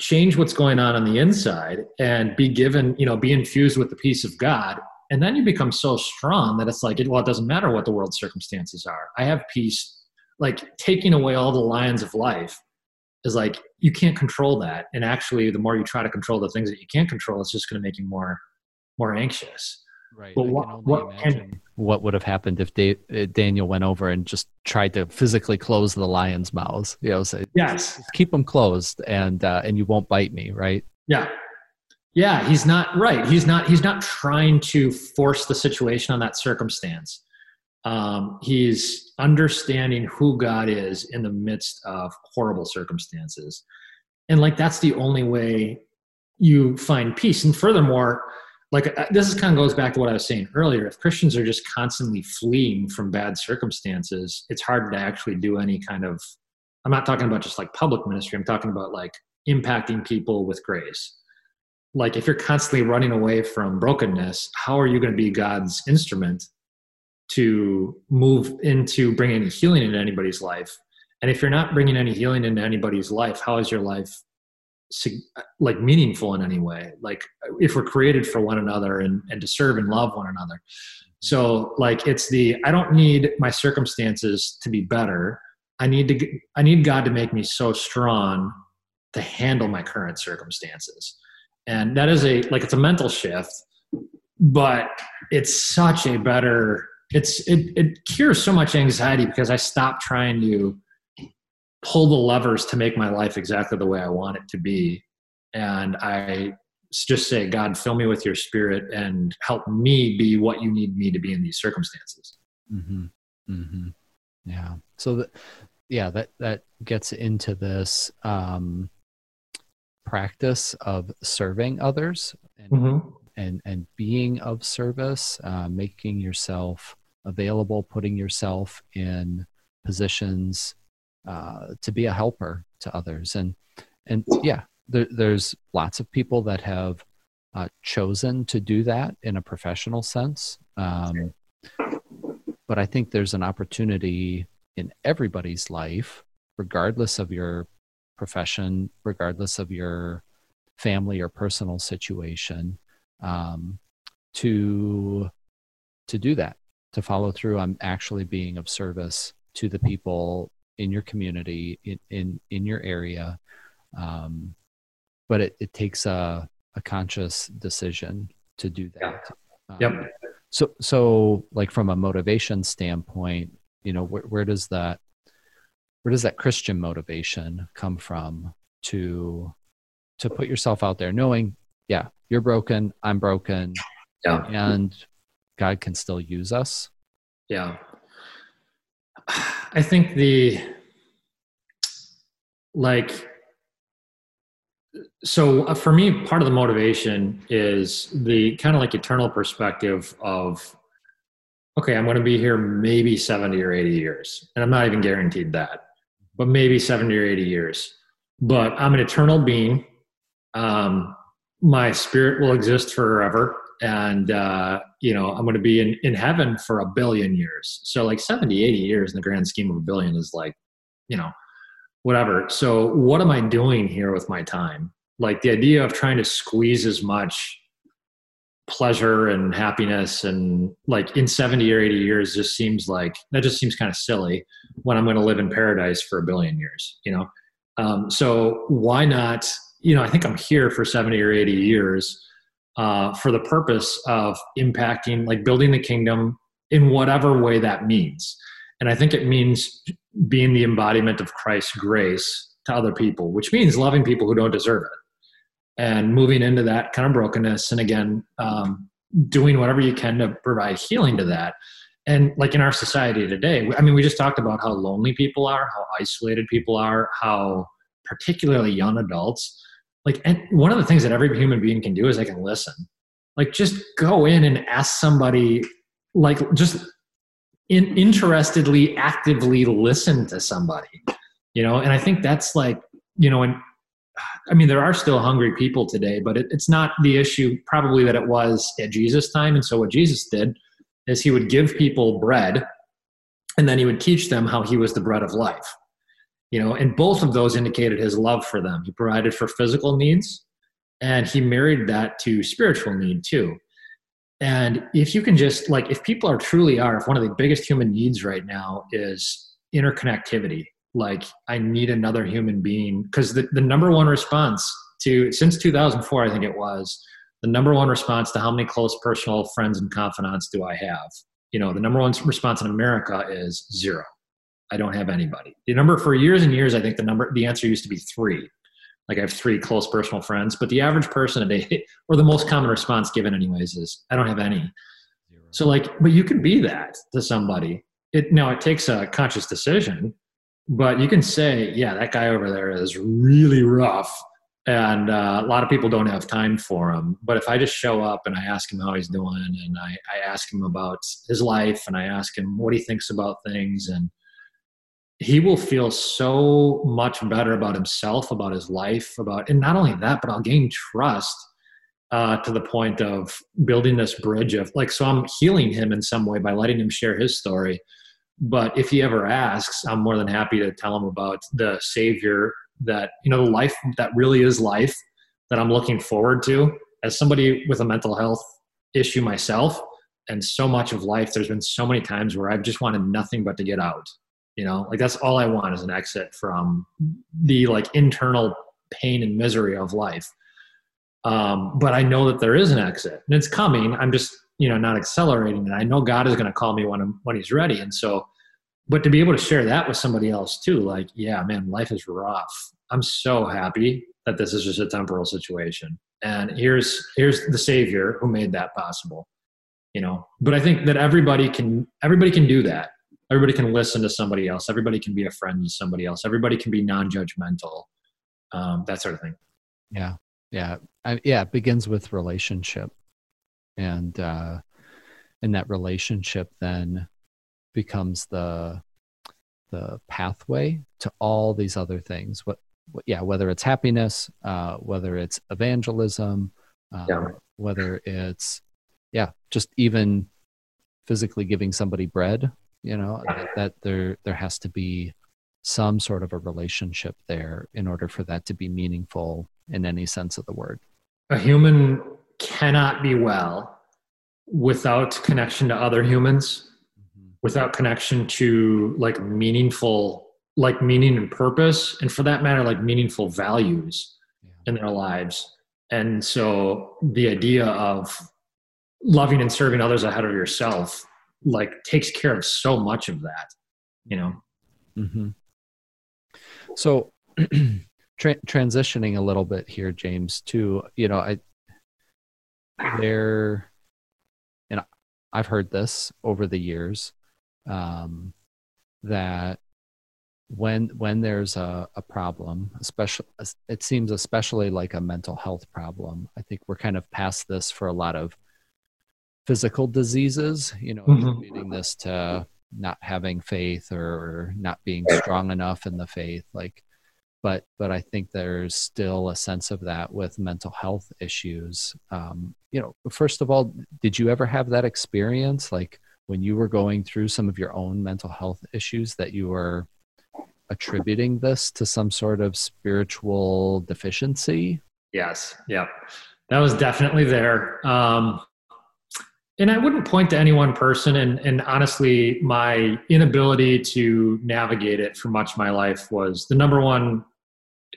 Change what's going on on the inside and be given, you know, be infused with the peace of God. And then you become so strong that it's like, well, it doesn't matter what the world's circumstances are. I have peace. Like taking away all the lions of life is like you can't control that. And actually the more you try to control the things that you can't control it's just going to make you more more anxious. Right but what, what, can, what would have happened if da- uh, daniel went over and just tried to physically close the lion's mouths? You know say yes. Keep them closed and uh, and you won't bite me right? Yeah yeah he's not right he's not he's not trying to force the situation on that circumstance um, he's understanding who God is in the midst of horrible circumstances. And like that's the only way you find peace. And furthermore, like uh, this kind of goes back to what I was saying earlier. If Christians are just constantly fleeing from bad circumstances, it's hard to actually do any kind of. I'm not talking about just like public ministry. I'm talking about like impacting people with grace. Like if you're constantly running away from brokenness, how are you going to be God's instrument to move into bringing healing into anybody's life. And if you're not bringing any healing into anybody's life, how is your life like meaningful in any way? Like if we're created for one another and, and to serve and love one another. So like it's the I don't need my circumstances to be better. I need to I need God to make me so strong to handle my current circumstances. And that is a like it's a mental shift, but it's such a better it's it, it cures so much anxiety because I stopped trying to pull the levers to make my life exactly the way I want it to be. And I just say, God, fill me with your spirit and help me be what you need me to be in these circumstances. Mm-hmm. Mm-hmm. Yeah. So that, yeah, that, that gets into this um, practice of serving others and, mm-hmm. and, and being of service, uh, making yourself available, putting yourself in positions uh, to be a helper to others. And and yeah, there, there's lots of people that have uh, chosen to do that in a professional sense. Um, but I think there's an opportunity in everybody's life, regardless of your profession, regardless of your family or personal situation, um, to to do that to follow through on actually being of service to the people in your community in in, in your area. Um, but it, it takes a, a conscious decision to do that. Um, yep. so so like from a motivation standpoint you know where, where does that where does that christian motivation come from to to put yourself out there knowing yeah you're broken i'm broken yeah. and God can still use us? Yeah. I think the like so uh, for me, part of the motivation is the kind of like eternal perspective of, okay, I'm going to be here maybe 70 or 80 years. And I'm not even guaranteed that, but maybe 70 or 80 years. But I'm an eternal being. Um, my spirit will exist forever. And, uh, you know, I'm going to be in, in heaven for a billion years. So, like 70, 80 years in the grand scheme of a billion is like, you know, whatever. So, what am I doing here with my time? Like the idea of trying to squeeze as much pleasure and happiness and like in 70 or 80 years just seems like that just seems kind of silly when I'm going to live in paradise for a billion years, you know? Um, so, why not? You know, I think I'm here for 70 or 80 years uh, for the purpose of impacting, like building the kingdom in whatever way that means. And I think it means being the embodiment of Christ's grace to other people, which means loving people who don't deserve it and moving into that kind of brokenness. And again, um, doing whatever you can to provide healing to that. And like in our society today, I mean, we just talked about how lonely people are, how isolated people are, how particularly young adults. Like, and one of the things that every human being can do is they can listen. Like, just go in and ask somebody, like, just in, interestedly actively listen to somebody you know and i think that's like you know and i mean there are still hungry people today but it, it's not the issue probably that it was at jesus time. And so what jesus did is he would give people bread and then he would teach them how he was the bread of life you know and both of those indicated his love for them. He provided for physical needs and he married that to spiritual need too. And if you can just like, if people are truly are, if one of the biggest human needs right now is interconnectivity, like I need another human being, because the, the number one response to, since 2004, I think it was, the number one response to how many close personal friends and confidants do I have? You know, the number one response in America is zero. I don't have anybody. The number for years and years, I think the number, the answer used to be three like I have three close personal friends, but the average person today, or the most common response given anyways, is I don't have any. So like, but you can be that to somebody. It now it takes a conscious decision, but you can say, yeah, that guy over there is really rough, and uh, a lot of people don't have time for him. But if I just show up and I ask him how he's doing, and I, I ask him about his life, and I ask him what he thinks about things, and he will feel so much better about himself, about his life, about, and not only that, but I'll gain trust uh, to the point of building this bridge of like, so I'm healing him in some way by letting him share his story. But if he ever asks, I'm more than happy to tell him about the Savior that, you know, the life that really is life that I'm looking forward to. As somebody with a mental health issue myself, and so much of life, there's been so many times where I've just wanted nothing but to get out you know? Like that's all i want is an exit from the like internal pain and misery of life. Um, but i know that there is an exit and it's coming. I'm just you know not accelerating and i know god is going to call me when I'm, when he's ready. And so but to be able to share that with somebody else too like yeah man life is rough. I'm so happy that this is just a temporal situation. And here's here's the savior who made that possible you know? But i think that everybody can everybody can do that. Everybody can listen to somebody else. Everybody can be a friend to somebody else. Everybody can be non-judgmental um, that sort of thing. Yeah. Yeah. I, yeah it begins with relationship. And uh and that relationship then becomes the the pathway to all these other things what, what yeah whether it's happiness uh whether it's evangelism uh, yeah. whether it's yeah just even physically giving somebody bread you know that, that there there has to be some sort of a relationship there in order for that to be meaningful in any sense of the word a human cannot be well without connection to other humans. Without connection to like meaningful like meaning and purpose and for that matter like meaningful values yeah. in their lives and so the idea of loving and serving others ahead of yourself like takes care of so much of that you know mm-hmm. so tra- transitioning a little bit here james to you know i there and i've heard this over the years um that when when there's a, a problem especially it seems especially like a mental health problem. I think we're kind of past this for a lot of physical diseases you know mm-hmm. this to not having faith or not being strong enough in the faith like but but i think there's still a sense of that with mental health issues. Um, you know first of all did you ever have that experience? Like when you were going through some of your own mental health issues that you were attributing this to some sort of spiritual deficiency? Yes. Yeah. That was definitely there. Um, and I wouldn't point to any one person. And, and honestly, my inability to navigate it for much of my life was the number one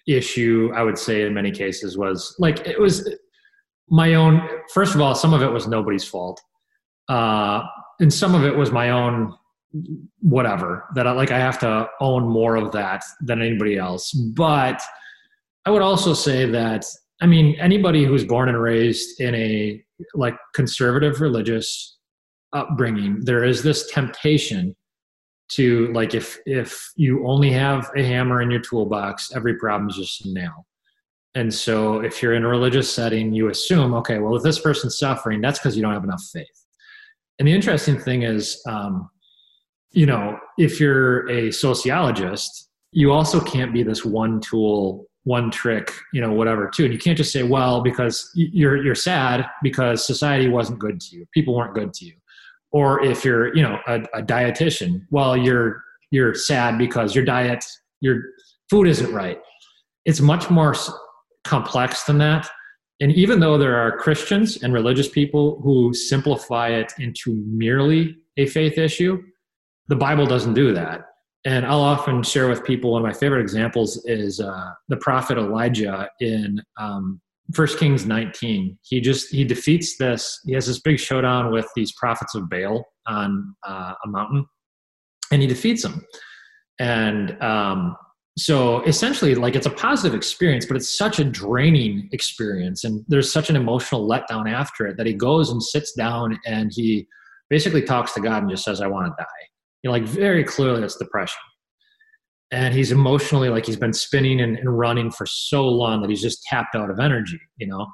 issue, I would say, in many cases, was like it was my own. First of all, some of it was nobody's fault. Uh, and some of it was my own whatever that I like I have to own more of that than anybody else. But I would also say that I mean anybody who's born and raised in a like conservative religious upbringing, there is this temptation to like if if you only have a hammer in your toolbox, every problem is just a nail. And so if you're in a religious setting, you assume, okay, well, if this person's suffering, that's because you don't have enough faith. And the interesting thing is, um, you know, if you're a sociologist, you also can't be this one tool, one trick, you know, whatever, too. And you can't just say, well, because you're you're sad because society wasn't good to you, people weren't good to you, or if you're, you know, a, a dietitian, well, you're you're sad because your diet, your food isn't right. It's much more complex than that. And even though there are Christians and religious people who simplify it into merely a faith issue, the Bible doesn't do that. And I'll often share with people one of my favorite examples is uh, the prophet Elijah in um, 1 Kings 19. He just he defeats this. He has this big showdown with these prophets of Baal on uh, a mountain, and he defeats them. And um, so essentially, like it's a positive experience, but it's such a draining experience, and there's such an emotional letdown after it that he goes and sits down and he basically talks to God and just says, "I want to die." you know, like very clearly it's depression. And he's emotionally like he's been spinning and, and running for so long that he's just tapped out of energy, you know.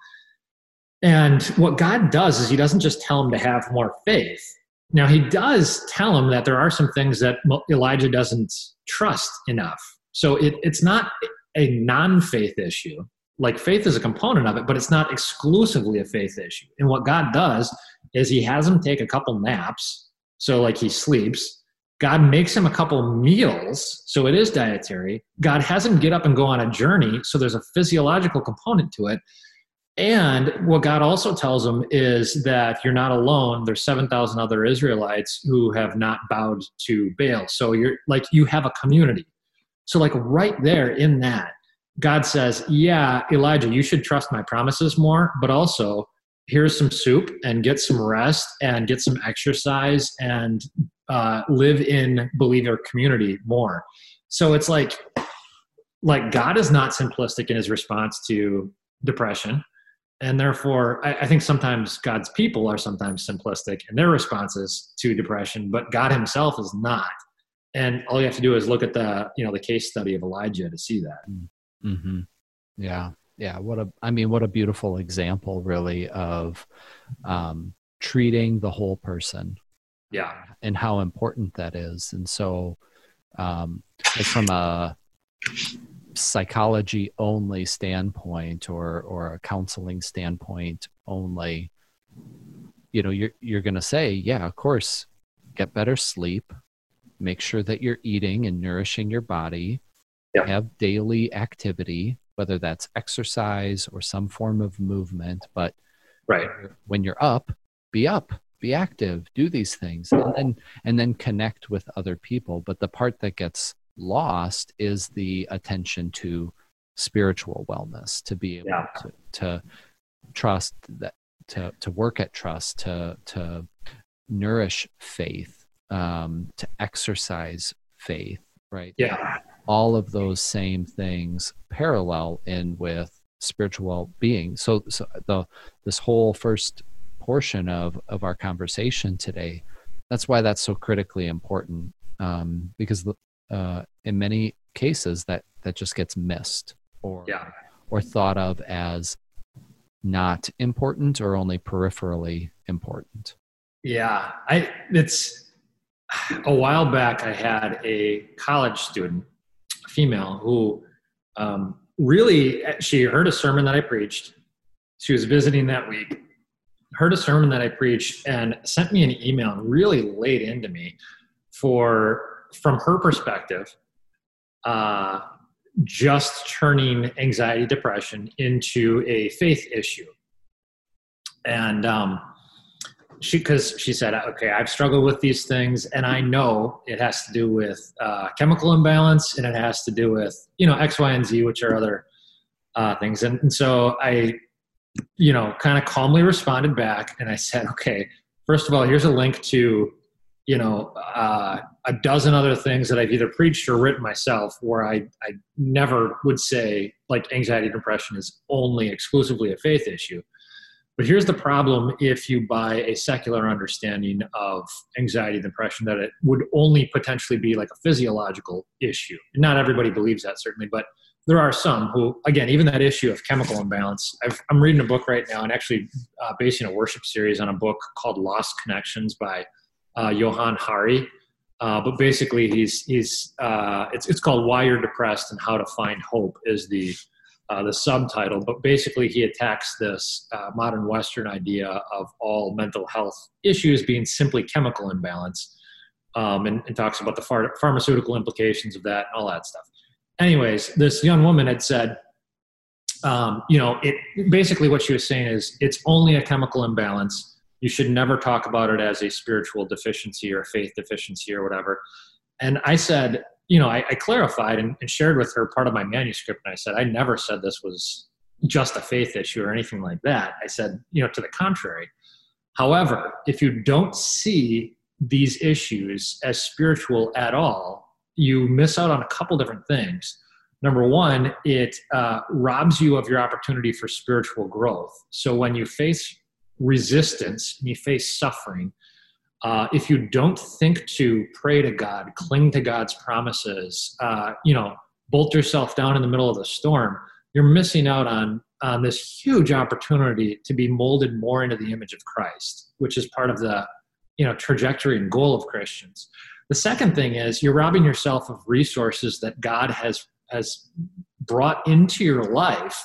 And what God does is he doesn't just tell him to have more faith. Now, he does tell him that there are some things that Elijah doesn't trust enough. So it, it's not a non faith issue. Like faith is a component of it, but it's not exclusively a faith issue. And what God does is he has him take a couple naps. So, like he sleeps, God makes him a couple meals, so it is dietary. God has him get up and go on a journey, so there's a physiological component to it. And what God also tells him is that you're not alone. There's 7,000 other Israelites who have not bowed to Baal. So you're like, you have a community. So, like, right there in that, God says, Yeah, Elijah, you should trust my promises more, but also here's some soup and get some rest and get some exercise and uh, live in believer community more. So it's like, like God is not simplistic in his response to depression. And therefore, I, I think sometimes God's people are sometimes simplistic in their responses to depression, but God himself is not. And all you have to do is look at the, you know, the case study of Elijah to see that. Mm-hmm. Yeah. Yeah. What a, I mean, what a beautiful example really of um, treating the whole person yeah and how important that is and so um, from a psychology only standpoint or or a counseling standpoint only you know you're you're going to say yeah of course get better sleep make sure that you're eating and nourishing your body yeah. have daily activity whether that's exercise or some form of movement but right when you're up be up be active do these things and then and then connect with other people but the part that gets lost is the attention to spiritual wellness to be able yeah. to, to trust that to to work at trust to to nourish faith um, to exercise faith right yeah all of those same things parallel in with spiritual being so, so the this whole first portion of of our conversation today that's why that's so critically important um, because the, uh, in many cases that that just gets missed or Yeah. or thought of as not important or only peripherally important. Yeah, I it's a while back. I had a college student, a female, who um, really she heard a sermon that I preached. She was visiting that week, heard a sermon that I preached, and sent me an email and really laid into me for from her perspective, uh, just turning anxiety, depression into a faith issue, and um, she because she said okay i've struggled with these things and i know it has to do with uh, chemical imbalance and it has to do with you know x y and z which are other uh, things. And, and so i you know kind of calmly responded back and i said okay first of all here's a link to you know uh, a dozen other things that i've either preached or written myself where i i never would say like anxiety depression is only exclusively a faith issue but here's the problem if you buy a secular understanding of anxiety and depression that it would only potentially be like a physiological issue. Not everybody believes that, certainly, but there are some who, again, even that issue of chemical imbalance. i am reading a book right now and actually uh, basing a worship series on a book called Lost Connections by uh, Johann Hari. Uh, but basically, he's he's uh, it's it's called "Why You're Depressed and How to Find Hope" is the uh, the subtitle, but basically he attacks this uh, modern Western idea of all mental health issues being simply chemical imbalance, um, and, and, talks about the phar- pharmaceutical implications of that, all that stuff. Anyways, this young woman had said, um, you know, it basically what she was saying is it's only a chemical imbalance. You should never talk about it as a spiritual deficiency or faith deficiency or whatever. And I said, you know, I, I clarified and, and, shared with her part of my manuscript, and I said I never said this was just a faith issue or anything like that. I said, you know, to the contrary. However, if you don't see these issues as spiritual at all, you miss out on a couple different things. Number one, it uh, robs you of your opportunity for spiritual growth. So when you face resistance and you face suffering, uh, if you don't think to pray to God, cling to God's promises, uh, you know, bolt yourself down in the middle of the storm, you're missing out on on this huge opportunity to be molded more into the image of Christ, which is part of the you know trajectory and goal of Christians. The second thing is you're robbing yourself of resources that God has has brought into your life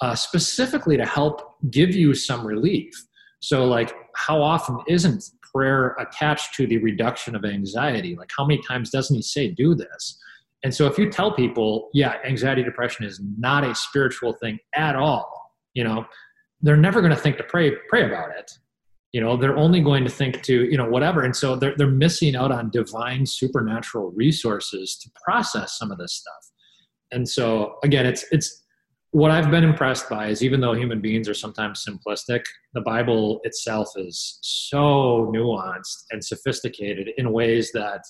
uh, specifically to help give you some relief. So, like, how often isn't prayer attached to the reduction of anxiety. Like, how many times doesn't he say, do this? And so, if you tell people, yeah, anxiety, depression is not a spiritual thing at all, you know, they're never going to think to pray, pray about it. You know, they're only going to think to, you know, whatever. And so they're, they're missing out on divine supernatural resources to process some of this stuff. And so, again, it's, it's, what I've been impressed by is even though human beings are sometimes simplistic, the Bible itself is so nuanced and sophisticated in ways that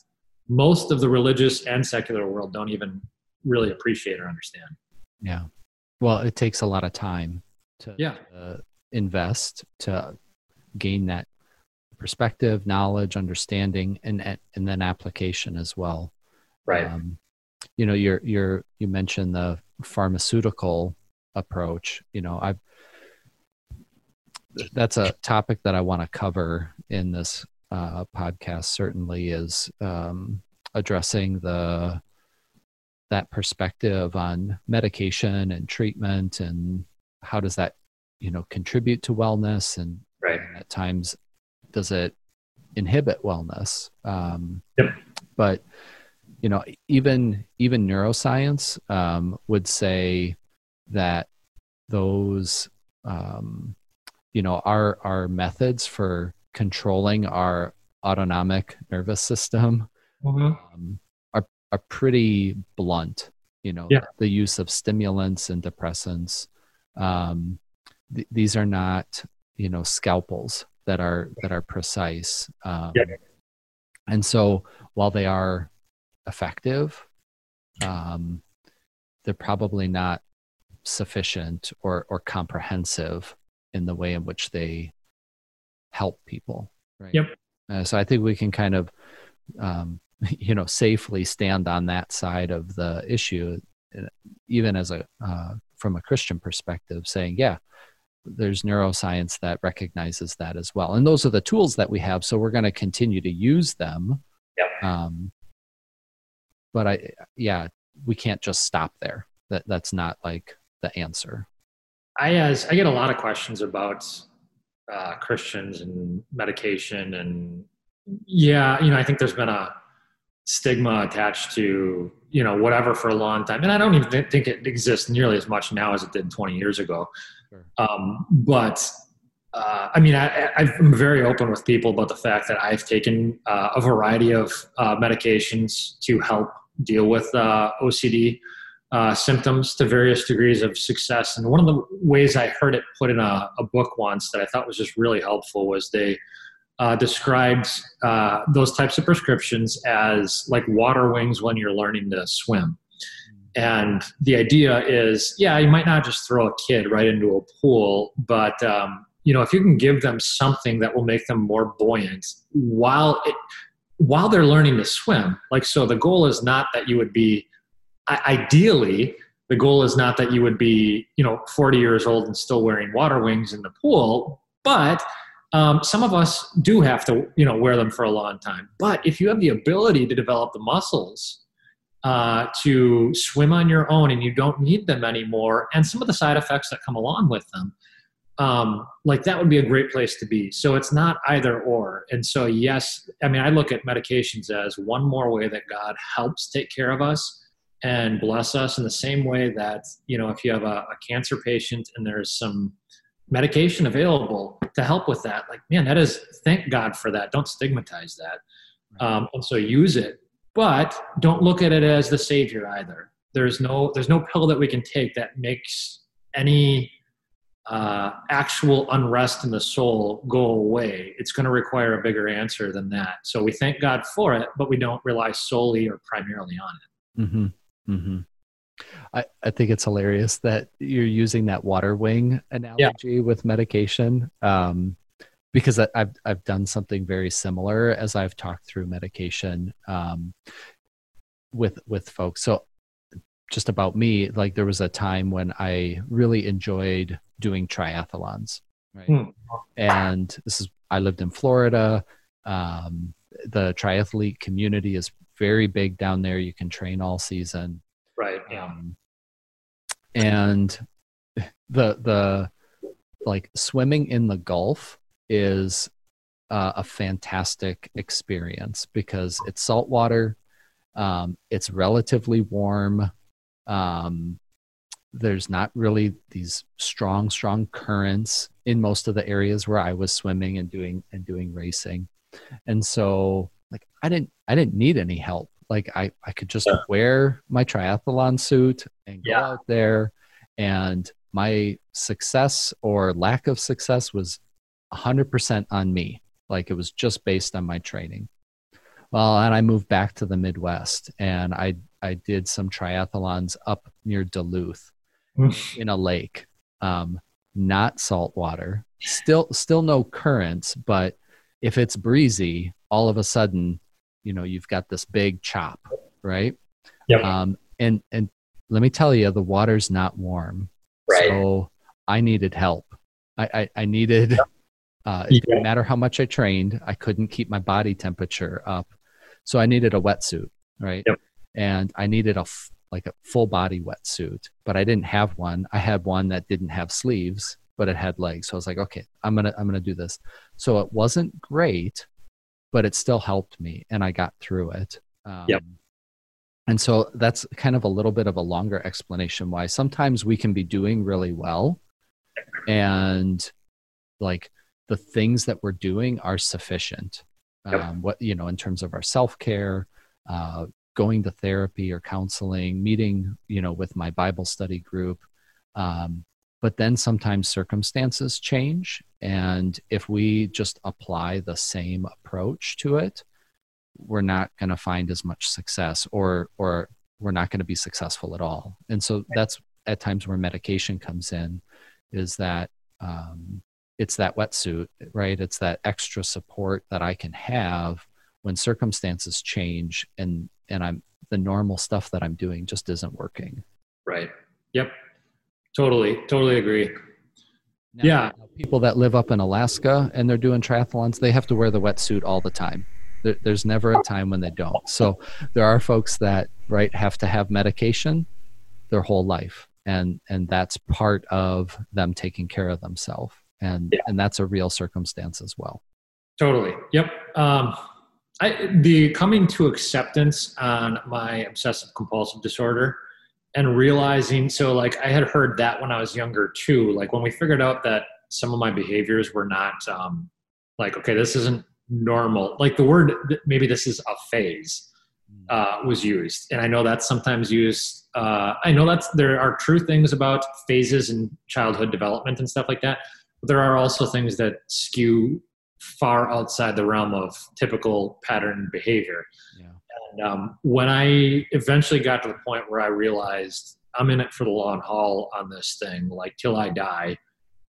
most of the religious and secular world don't even really appreciate or understand. Yeah. Well, it takes a lot of time to yeah. uh, invest to gain that perspective, knowledge, understanding, and and then application as well. Right. Um, you know, you're you're you mentioned the pharmaceutical approach you know i've that's a topic that i want to cover in this uh, podcast certainly is um, addressing the that perspective on medication and treatment and how does that you know contribute to wellness and, right. and at times does it inhibit wellness um, yep. but you know even even neuroscience um, would say that those um, you know our our methods for controlling our autonomic nervous system mm-hmm. um, are are pretty blunt you know yeah. the use of stimulants and depressants um, th- these are not you know scalpels that are that are precise um, yeah. and so while they are effective, um, they're probably not sufficient or, or comprehensive in the way in which they help people. Right. Yep. Uh, so I think we can kind of um, you know safely stand on that side of the issue even as a uh, from a christian perspective saying yeah there's neuroscience that recognizes that as well and those are the tools that we have so we're going to continue to use them yep. um, but i yeah we can't just stop there that that's not like the answer. I as i get a lot of questions about uh, christians and medication and yeah you know i think there's been a stigma attached to you know whatever for a long time. And i don't even think it exists nearly as much now as it did 20 years ago. Sure. um, but uh, i mean I, am very open with people about the fact that i've taken uh, a variety of uh, medications to help deal with uh, ocd uh, symptoms to various degrees of success and one of the ways i heard it put in a, a book once that i thought was just really helpful was they uh, described uh, those types of prescriptions as like water wings when you're learning to swim. And the idea is, yeah, you might not just throw a kid right into a pool, but um, you know, if you can give them something that will make them more buoyant while it, while they're learning to swim. Like, so the goal is not that you would be, ideally, the goal is not that you would be, you know, 40 years old and still wearing water wings in the pool, but um, some of us do have to, you know, wear them for a long time. But if you have the ability to develop the muscles uh, to swim on your own and you don't need them anymore, and some of the side effects that come along with them, um, like that would be a great place to be. So it's not either or. And so, yes, I mean, I look at medications as one more way that God helps take care of us and bless us in the same way that, you know, if you have a, a cancer patient and there's some medication available to help with that like man that is thank god for that. Don't stigmatize that. Um, and so use it but don't look at it as the savior either. There's no there's no pill that we can take that makes any uh, actual unrest in the soul go away. It's going to require a bigger answer than that. So we thank god for it but we don't rely solely or primarily on it. Mm-hmm. Mm-hmm. I, I think it's hilarious that you're using that water wing analogy yeah. with medication. Um, because I, have I've done something very similar as I've talked through medication um, with with folks. So just about me, like there was a time when I really enjoyed doing triathlons, right? Hmm. And this is I lived in Florida. Um, the triathlete community is very big down there. You can train all season. Right. Yeah. Um, and the the like swimming in the Gulf is uh, a fantastic experience because it's salt water. Um, it's relatively warm. Um, there's not really these strong, strong currents in most of the areas where I was swimming and doing and doing racing, and so like I didn't I didn't need any help. Like I, I could just yeah. wear my triathlon suit and go yeah. out there. And my success or lack of success was 100% on me. Like it was just based on my training. Well and i moved back to the midwest and i i did some triathlons up near duluth in a lake. Um, not salt water. Still still no currents but if it's breezy all of a sudden you know you've got this big chop right? Yep. um and and let me tell you the water's not warm. Right. so i needed help. I i, I needed uh it didn't matter how much i trained i couldn't keep my body temperature up. So i needed a wetsuit right? Yep. and i needed a f- like a full body wetsuit but i didn't have one. I had one that didn't have sleeves but it had legs so i was like okay i'm gonna i'm gonna do this so it wasn't great but it still helped me and I got through it. Um, yep. And so that's kind of a little bit of a longer explanation why sometimes we can be doing really well and like the things that we're doing are sufficient. Yep. Um, what, you know, in terms of our self care, uh, going to therapy or counseling, meeting, you know, with my Bible study group. Um, but then sometimes circumstances change and if we just apply the same approach to it we're not going to find as much success or or we're not going to be successful at all. And so that's at times where medication comes in is that um, it's that wetsuit right? It's that extra support that i can have when circumstances change and and i'm the normal stuff that i'm doing just isn't working. Right. Yep totally totally agree. Now, yeah. people that live up in alaska and they're doing triathlons they have to wear the wetsuit all the time. There, there's never a time when they don't. So there are folks that right have to have medication their whole life and and that's part of them taking care of themselves and yeah. and that's a real circumstance as well. Totally. Yep. Um I, the coming to acceptance on my obsessive compulsive disorder and realizing so like i had heard that when i was younger too like when we figured out that some of my behaviors were not um like okay this isn't normal like the word maybe this is a phase mm. uh, was used and i know that's sometimes used uh, i know that's there are true things about phases in childhood development and stuff like that but there are also things that skew far outside the realm of typical pattern behavior yeah. And um, when i eventually got to the point where i realized i'm in it for the long haul on this thing like till i die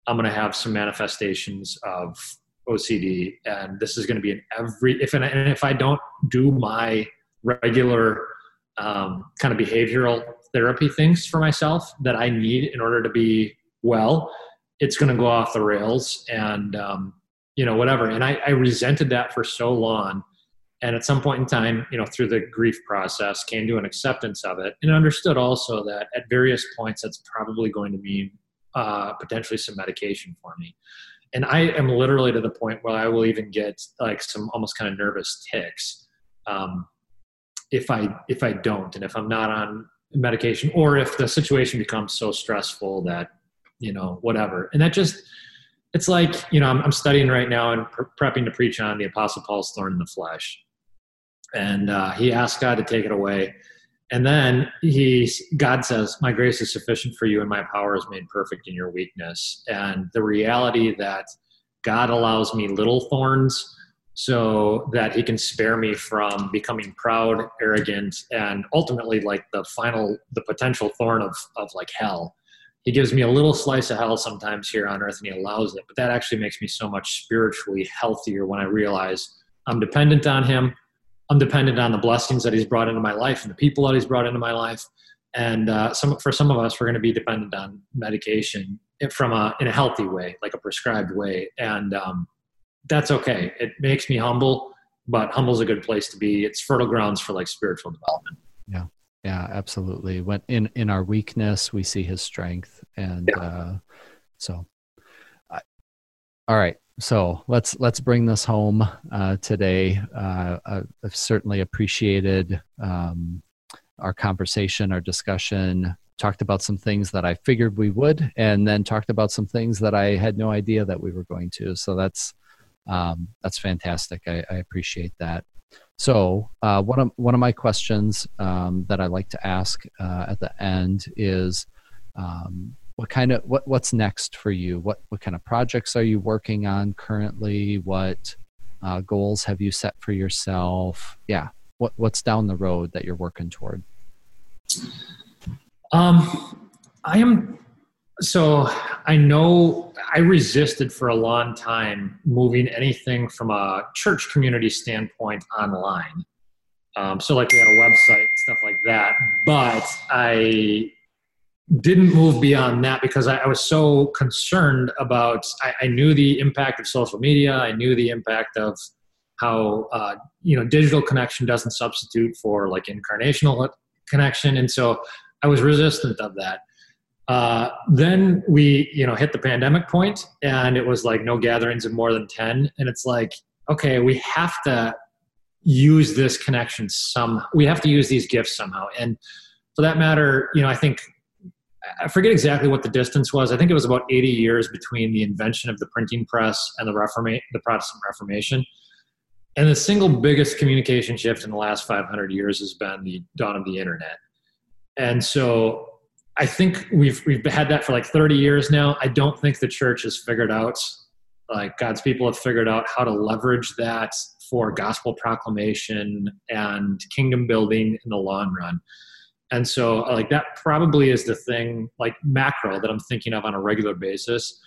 i'm going to have some manifestations of OCD, and this is going to be in every if and if I don't do my regular um, kind of behavioral therapy things for myself that I need in order to be well, it's going to go off the rails and um, you know whatever. And I, I resented that for so long, and at some point in time, you know, through the grief process, came to an acceptance of it, and understood also that at various points that's probably going to mean uh, potentially some medication for me. And I am literally to the point where I will even get like some almost kind of nervous tics um, if I if I don't, and if I'm not on medication, or if the situation becomes so stressful that you know whatever, and that just it's like you know I'm, I'm studying right now and pre- prepping to preach on the Apostle Paul's thorn in the flesh, and uh, he asked God to take it away, and then he, God says, My grace is sufficient for you, and my power is made perfect in your weakness. And the reality that God allows me little thorns so that he can spare me from becoming proud, arrogant, and ultimately like the final, the potential thorn of, of like hell. He gives me a little slice of hell sometimes here on earth and he allows it. But that actually makes me so much spiritually healthier when I realize I'm dependent on him I'm dependent on the blessings that He's brought into my life and the people that He's brought into my life. And uh, some for some of us, we're going to be dependent on medication from a in a healthy way, like a prescribed way, and um, that's okay. It makes me humble, but humble's a good place to be. It's fertile grounds for like spiritual development. Yeah, yeah, absolutely. When in in our weakness, we see His strength, and yeah. uh, so. All right, so let's let's bring this home uh, today. Uh, I've certainly appreciated um, our conversation, our discussion. Talked about some things that I figured we would, and then talked about some things that I had no idea that we were going to. So that's um, that's fantastic. I, I, appreciate that. So uh, one of one of my questions um, that I like to ask uh, at the end is um, what kind of what what's next for you? What what kind of projects are you working on currently? What uh, goals have you set for yourself? Yeah what what's down the road that you're working toward? Um i am so i know i resisted for a long time moving anything from a church community standpoint online. Um, so like we had a website and stuff like that but i didn't move beyond that because I, I was so concerned about. I, I, knew the impact of social media. I knew the impact of how uh, you know digital connection doesn't substitute for like incarnational connection, and so I was resistant of that. Uh, then we you know hit the pandemic point, and it was like no gatherings of more than ten, and it's like okay, we have to use this connection some. We have to use these gifts somehow, and for that matter, you know, I think I forget exactly what the distance was. I think it was about 80 years between the invention of the printing press and the Reforma- the Protestant Reformation. And the single biggest communication shift in the last 500 years has been the dawn of the internet. And so I think we've we've had that for like 30 years now. I don't think the church has figured out like God's people have figured out how to leverage that for gospel proclamation and kingdom building in the long run. And so, uh, like, that probably is the thing, like, macro that I'm thinking of on a regular basis.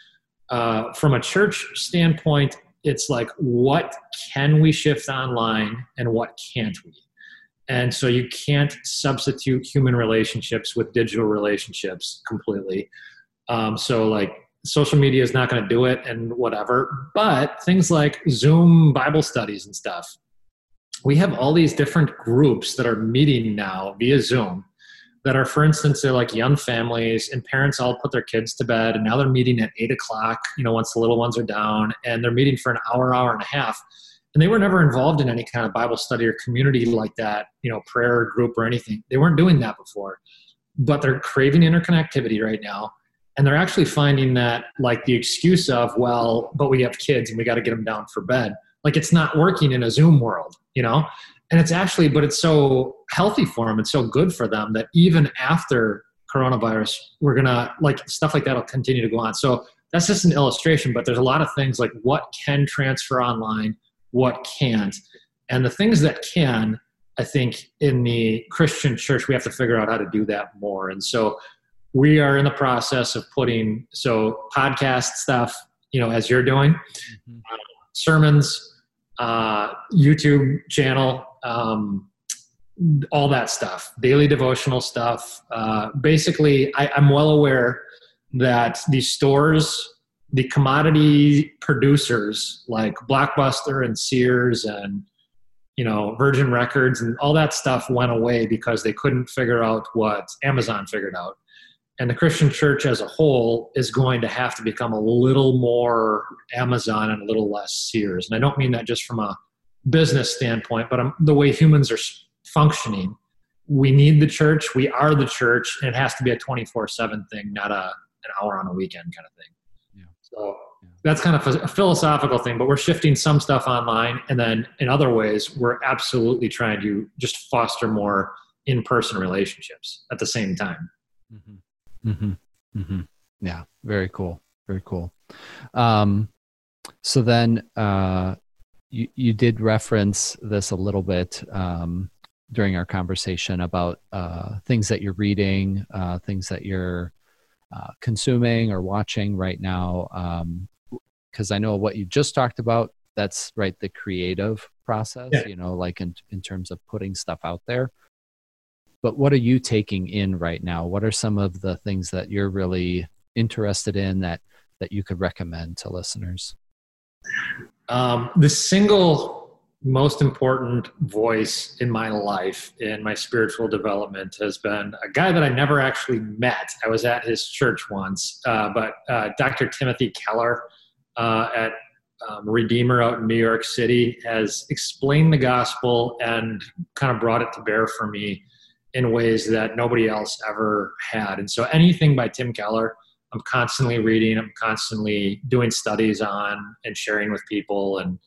Uh, from a church standpoint, it's like what can we shift online and what can't we? And so you can't substitute human relationships with digital relationships completely. Um, so like social media is not going to do it and whatever but things like zoom bible studies and stuff. We have all these different groups that are meeting now via zoom that are, for instance, they're like young families and parents all put their kids to bed and now they're meeting at eight o'clock, you know, once the little ones are down and they're meeting for an hour, hour and a half. And they were never involved in any kind of Bible study or community like that, you know, prayer group or anything. They weren't doing that before. But they're craving interconnectivity right now. And they're actually finding that, like, the excuse of, well, but we have kids and we got to get them down for bed. Like, it's not working in a Zoom world, you know? And it's actually but it's so healthy for them it's so good for them that even after coronavirus we're gonna like stuff like that will continue to go on. So that's just an illustration but there's a lot of things like what can transfer online what can't. And the things that can i think in the christian church we have to figure out how to do that more. And so we are in the process of putting so podcast stuff you know as you're doing mm-hmm. uh, sermons uh, youtube channel um, all that stuff, daily devotional stuff. Uh, basically, I, I'm well aware that these stores, the commodity producers like Blockbuster and Sears and you know Virgin Records and all that stuff went away because they couldn't figure out what Amazon figured out. And the Christian church as a whole is going to have to become a little more Amazon and a little less Sears. And I don't mean that just from a business standpoint, but I'm, the way humans are functioning, we need the church. We are the church, and it has to be a 24 7 thing, not a, an hour on a weekend kind of thing. Yeah. So yeah. that's kind of a, a philosophical thing, but we're shifting some stuff online. And then in other ways, we're absolutely trying to just foster more in person relationships at the same time. Mm-hmm. Mm-hmm. Mm-hmm. Yeah. Very cool. Very cool. Um, so then, uh, you, you did reference this a little bit um, during our conversation about uh, things that you're reading, uh, things that you're uh, consuming or watching right now. Because um, I know what you just talked about, that's right, the creative process, yeah. you know, like in, in terms of putting stuff out there. But what are you taking in right now? What are some of the things that you're really interested in that that you could recommend to listeners? Um, the single most important voice in my life, in my spiritual development, has been a guy that I never actually met. I was at his church once, uh, but uh, Dr. Timothy Keller uh, at um, Redeemer out in New York City has explained the gospel and kind of brought it to bear for me in ways that nobody else ever had. And so anything by Tim Keller I'm constantly reading. I'm constantly doing studies on and sharing with people, and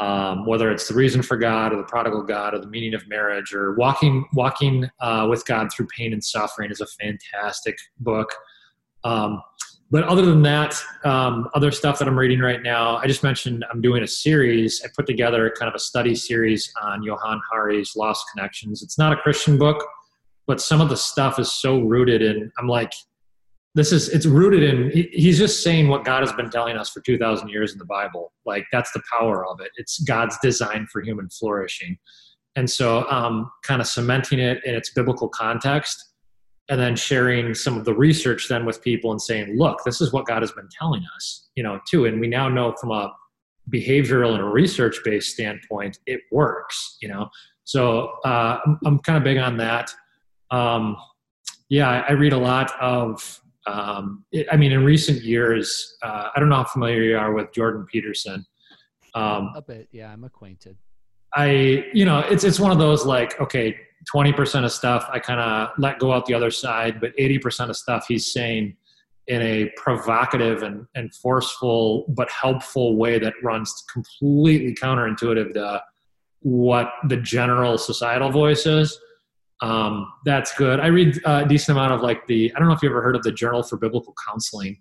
um, whether it's the reason for God or the prodigal God or the meaning of marriage or walking walking uh, with God through pain and suffering is a fantastic book. Um, but other than that, um, other stuff that I'm reading right now, I just mentioned I'm doing a series. I put together kind of a study series on Johann Hari's Lost Connections. It's not a Christian book, but some of the stuff is so rooted in. I'm like this is it's rooted in he's just saying what god has been telling us for 2000 years in the bible. Like that's the power of it. It's god's design for human flourishing. And so um, kind of cementing it in its biblical context and then sharing some of the research then with people and saying look this is what god has been telling us you know too. And we now know from a behavioral and a research based standpoint it works you know. So uh, I'm, I'm kind of big on that. Um, yeah I, I read a lot of um, it, I mean, in recent years, uh, I don't know how familiar you are with Jordan Peterson. Um, a bit, yeah, I'm acquainted. I, you know, it's it's one of those like, okay, twenty percent of stuff I kind of let go out the other side, but eighty percent of stuff he's saying in a provocative and, and forceful but helpful way that runs completely counterintuitive to what the general societal voice is um, that's good. I read a decent amount of like the, I don't know if you ever heard of the Journal for Biblical Counseling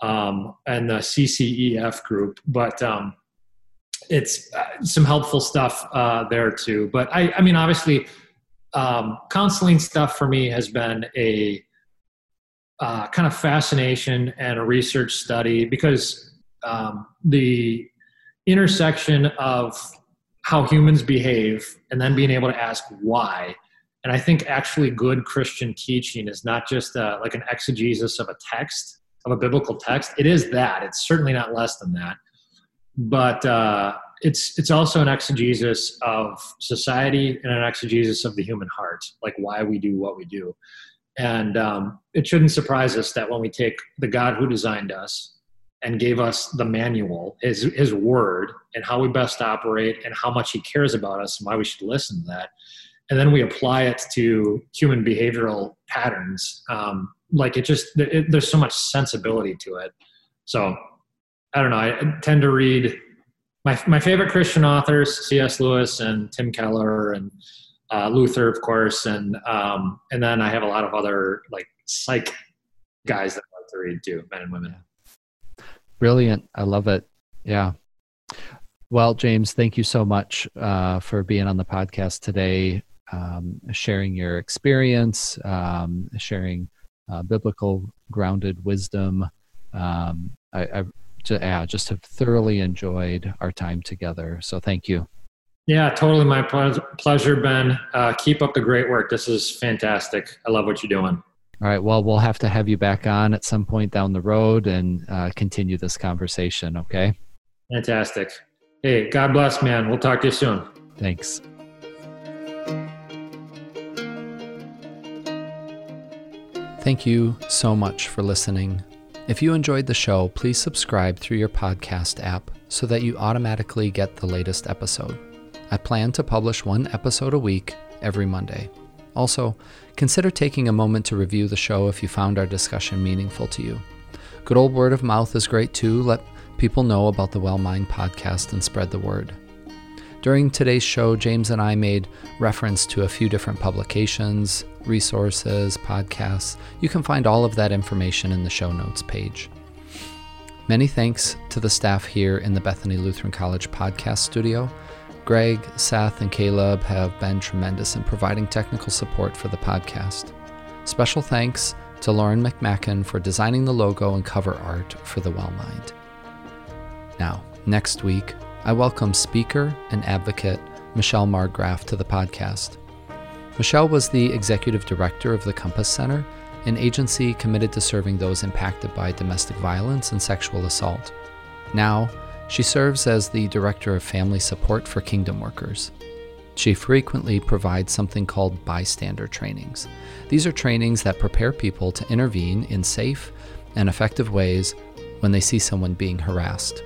um, and the CCEF group, but um, it's uh, some helpful stuff uh, there too. But I, I mean, obviously, um, counseling stuff for me has been a uh, kind of fascination and a research study because um, the intersection of how humans behave and then being able to ask why. And I think actually good Christian teaching is not just uh, like an exegesis of a text, of a biblical text. It is that. It's certainly not less than that. But uh, it's it's also an exegesis of society and an exegesis of the human heart, like why we do what we do. And um, it shouldn't surprise us that when we take the God who designed us and gave us the manual, his, his word, and how we best operate and how much he cares about us and why we should listen to that. And then we apply it to human behavioral patterns. Um, like it just, it, there's so much sensibility to it. So I don't know. I tend to read my, my favorite Christian authors, C.S. Lewis and Tim Keller and uh, Luther, of course. And, um, and then I have a lot of other like psych guys that I like to read too, men and women. Brilliant. I love it. Yeah. Well, James, thank you so much uh, for being on the podcast today, um, sharing your experience, um, sharing uh, biblical grounded wisdom. Um, I, I yeah, just have thoroughly enjoyed our time together. So thank you. Yeah, totally my pleasure, Ben. Uh, keep up the great work. This is fantastic. I love what you're doing. All right. Well, we'll have to have you back on at some point down the road and uh, continue this conversation. Okay. Fantastic. Hey, God bless, man. We'll talk to you soon. Thanks. Thank you so much for listening. If you enjoyed the show, please subscribe through your podcast app so that you automatically get the latest episode. I plan to publish one episode a week every Monday. Also, consider taking a moment to review the show if you found our discussion meaningful to you. Good old word of mouth is great too. Let people know about the Well Mind podcast and spread the word. During today's show, James and I made reference to a few different publications, resources, podcasts. You can find all of that information in the show notes page. Many thanks to the staff here in the Bethany Lutheran College podcast studio Greg, Seth, and Caleb have been tremendous in providing technical support for the podcast. Special thanks to Lauren McMacken for designing the logo and cover art for the Well Mind. Now, next week, I welcome speaker and advocate Michelle Margraf to the podcast. Michelle was the executive director of the Compass Center, an agency committed to serving those impacted by domestic violence and sexual assault. Now, she serves as the Director of Family Support for Kingdom Workers. She frequently provides something called bystander trainings. These are trainings that prepare people to intervene in safe and effective ways when they see someone being harassed.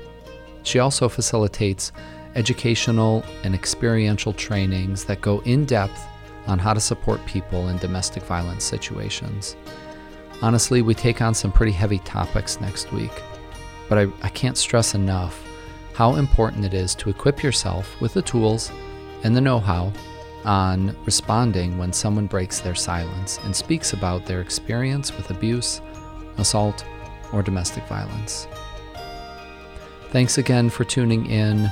She also facilitates educational and experiential trainings that go in depth on how to support people in domestic violence situations. Honestly, we take on some pretty heavy topics next week, but I, I can't stress enough how important it is to equip yourself with the tools and the know how on responding when someone breaks their silence and speaks about their experience with abuse, assault, or domestic violence. Thanks again for tuning in,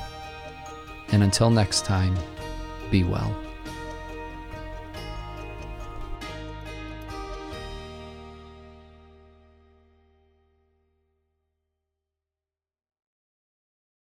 and until next time, be well.